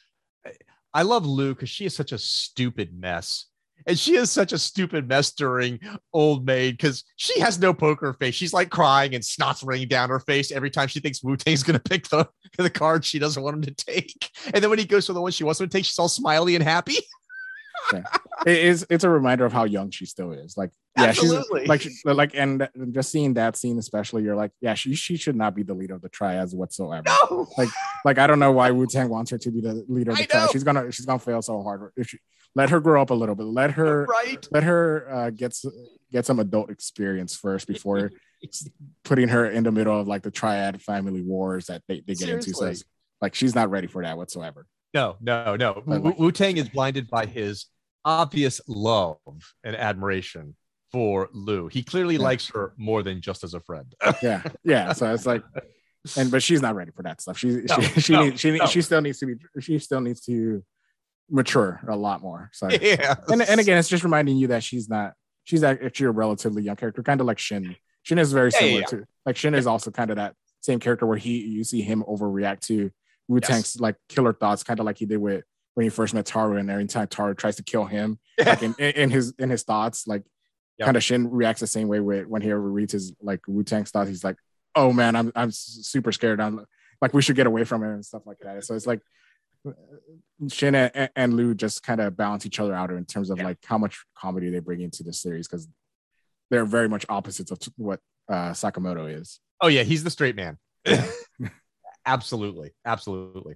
I love Lou because she is such a stupid mess, and she is such a stupid mess during Old Maid because she has no poker face. She's like crying and snot's raining down her face every time she thinks Wu Tang's gonna pick the the card she doesn't want him to take, and then when he goes for the one she wants him to take, she's all smiley and happy. It is it's a reminder of how young she still is. Like Yeah, Absolutely. she's like, she- like, and just seeing that scene, especially, you're like, yeah, she she should not be the leader of the triads whatsoever. no. Like, like I don't know why Wu Tang wants her to be the leader of the I triad. She's gonna she's gonna fail so hard. If she let her grow up a little bit, let her right. let her uh, get get some adult experience first before putting her in the middle of like the triad family wars that they, they get into. So it's, like she's not ready for that whatsoever. No, no, no. But like- Wu Tang is blinded by his obvious love and admiration for Lou. He clearly Yeah. likes her more than just as a friend. Yeah, yeah. So it's like, and but she's not ready for that stuff. She No, she she, no, needs, she no. she still needs to be she still needs to mature a lot more. So yeah. and and again, it's just reminding you that she's not she's actually a relatively young character, kind of like Shin. Shin is very Yeah, similar yeah, to like Shin is also kind of that same character where he you see him overreact to Wu Tang's like killer thoughts, kind of like he did with when he first met Taro, and every time Taro tries to kill him, like in, in, in his in his thoughts, like Yep. kind of Shin reacts the same way with when he ever reads his like Wu Tang's thoughts. He's like, "Oh man, I'm I'm super scared. I'm like we should get away from him and stuff like that." So it's like Shin and, and Lou just kind of balance each other out in terms of Yeah. like how much comedy they bring into the series because they're very much opposites of what uh, Sakamoto is. Oh yeah, he's the straight man. absolutely, absolutely.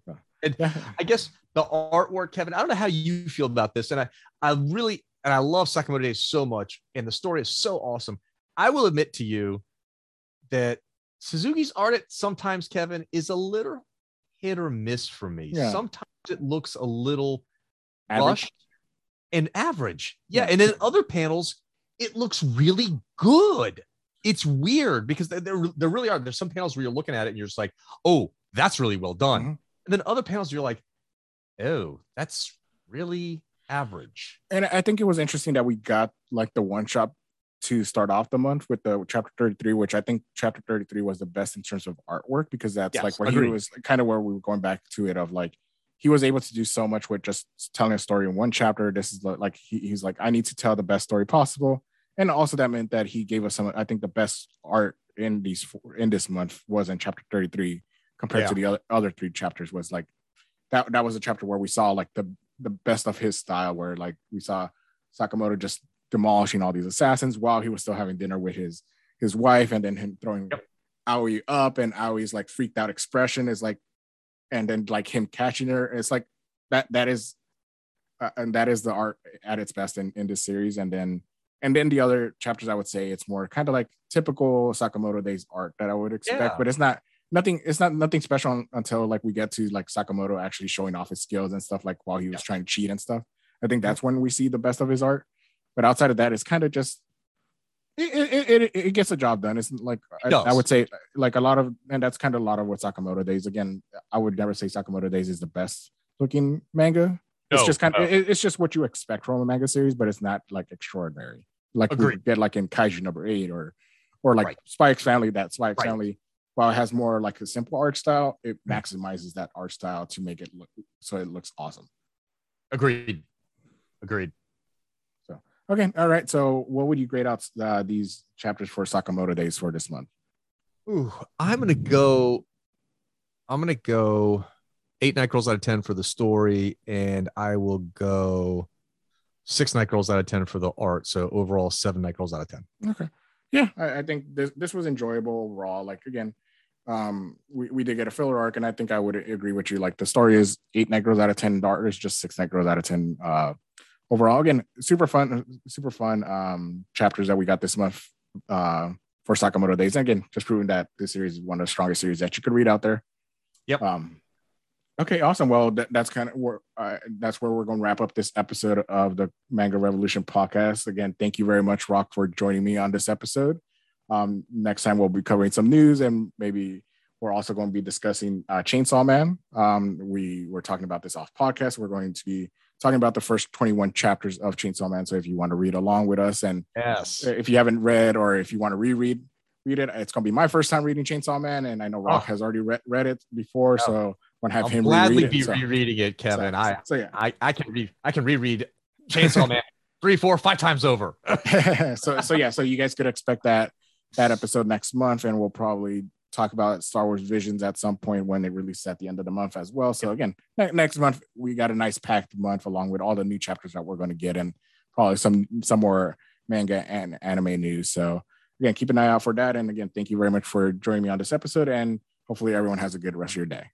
Yeah, I guess the artwork, Kevin. I don't know how you feel about this, and I, I really, and I love Sakamoto Days so much, and the story is so awesome. I will admit to you that Suzuki's art at sometimes, Kevin, is a little hit or miss for me. Yeah. Sometimes it looks a little rushed and average. Yeah. Yeah. And then other panels, it looks really good. It's weird because there, there, really are. There's some panels where you're looking at it and you're just like, oh, that's really well done. Mhm. And then other panels, you're like, oh, that's really average. and I think it was interesting that we got like the one shot to start off the month with the chapter 33, which I think chapter 33 was the best in terms of artwork because that's Yes, like where agreed. he was kind of where we were going back to it of like he was able to do so much with just telling a story in one chapter. This is like he, he's like, I need to tell the best story possible. And also that meant that he gave us some, I think the best art in these four, in this month was in chapter 33 compared to the other, other three chapters was like that that was a chapter where we saw like the the best of his style where like we saw Sakamoto just demolishing all these assassins while he was still having dinner with his his wife and then him throwing Yep. Aoi up and Aoi's like freaked out expression is like and then like him catching her it's like that that is uh, and that is the art at its best in in this series and then and then the other chapters I would say it's more kind of like typical Sakamoto days art that I would expect Yeah. but it's not nothing it's not nothing special until like we get to like Sakamoto actually showing off his skills and stuff like while he was Yeah. trying to cheat and stuff. I think that's when we see the best of his art. But outside of that, it's kind of just it, it, it, it gets the job done. It's like I. I would say like a lot of and that's kind of a lot of what Sakamoto Days. Again, I would never say Sakamoto Days is the best looking manga. It's No, just kind of no. it, it's just what you expect from a manga series, but it's not like extraordinary. Like we Agreed. get like in Kaiju number eight or or like Right. Spy x Family. That Spy x Right. Family, while it has more like a simple art style, it Mm. maximizes that art style to make it look so it looks awesome. Agreed. Agreed. So okay, all right. So, what would you grade out uh, these chapters for Sakamoto Days for this month? Ooh, I'm gonna go. I'm gonna go eight night girls out of ten for the story, and I will go six night girls out of ten for the art. So overall, seven night girls out of ten. Okay, yeah, I, I think this this was enjoyable overall. Like again, um, we, we did get a filler arc, and I think I would agree with you. Like the story is eight girls out of ten. Is just six girls out of ten. Uh, overall, again, super fun, super fun um chapters that we got this month. Uh, for Sakamoto Days. And again, just proving that this series is one of the strongest series that you could read out there. Yep. Um, okay, awesome. Well, that, that's kind of where uh, that's where we're going to wrap up this episode of the Manga Revolution podcast. Again, thank you very much, Rock, for joining me on this episode. Um, next time we'll be covering some news and maybe we're also going to be discussing uh, Chainsaw Man. Um, we were talking about this off podcast. We're going to be talking about the first 21 chapters of Chainsaw Man. So if you want to read along with us and Yes. if you haven't read or if you want to reread read it it's going to be my first time reading chainsaw man and i know rock Oh. has already read, read it before Yeah. so i'm going to have I'll him gladly reread be it so, rereading it, Kevin. so, I, so yeah I I can read I can reread Chainsaw Man three, four, five times over. so so yeah so you guys could expect that that episode next month and we'll probably talk about star wars visions at some point when it releases at the end of the month as well so again ne- next month we got a nice packed month along with all the new chapters that we're going to get and probably some some more manga and anime news. So again, keep an eye out for that. And again, thank you very much for joining me on this episode. And hopefully everyone has a good rest of your day.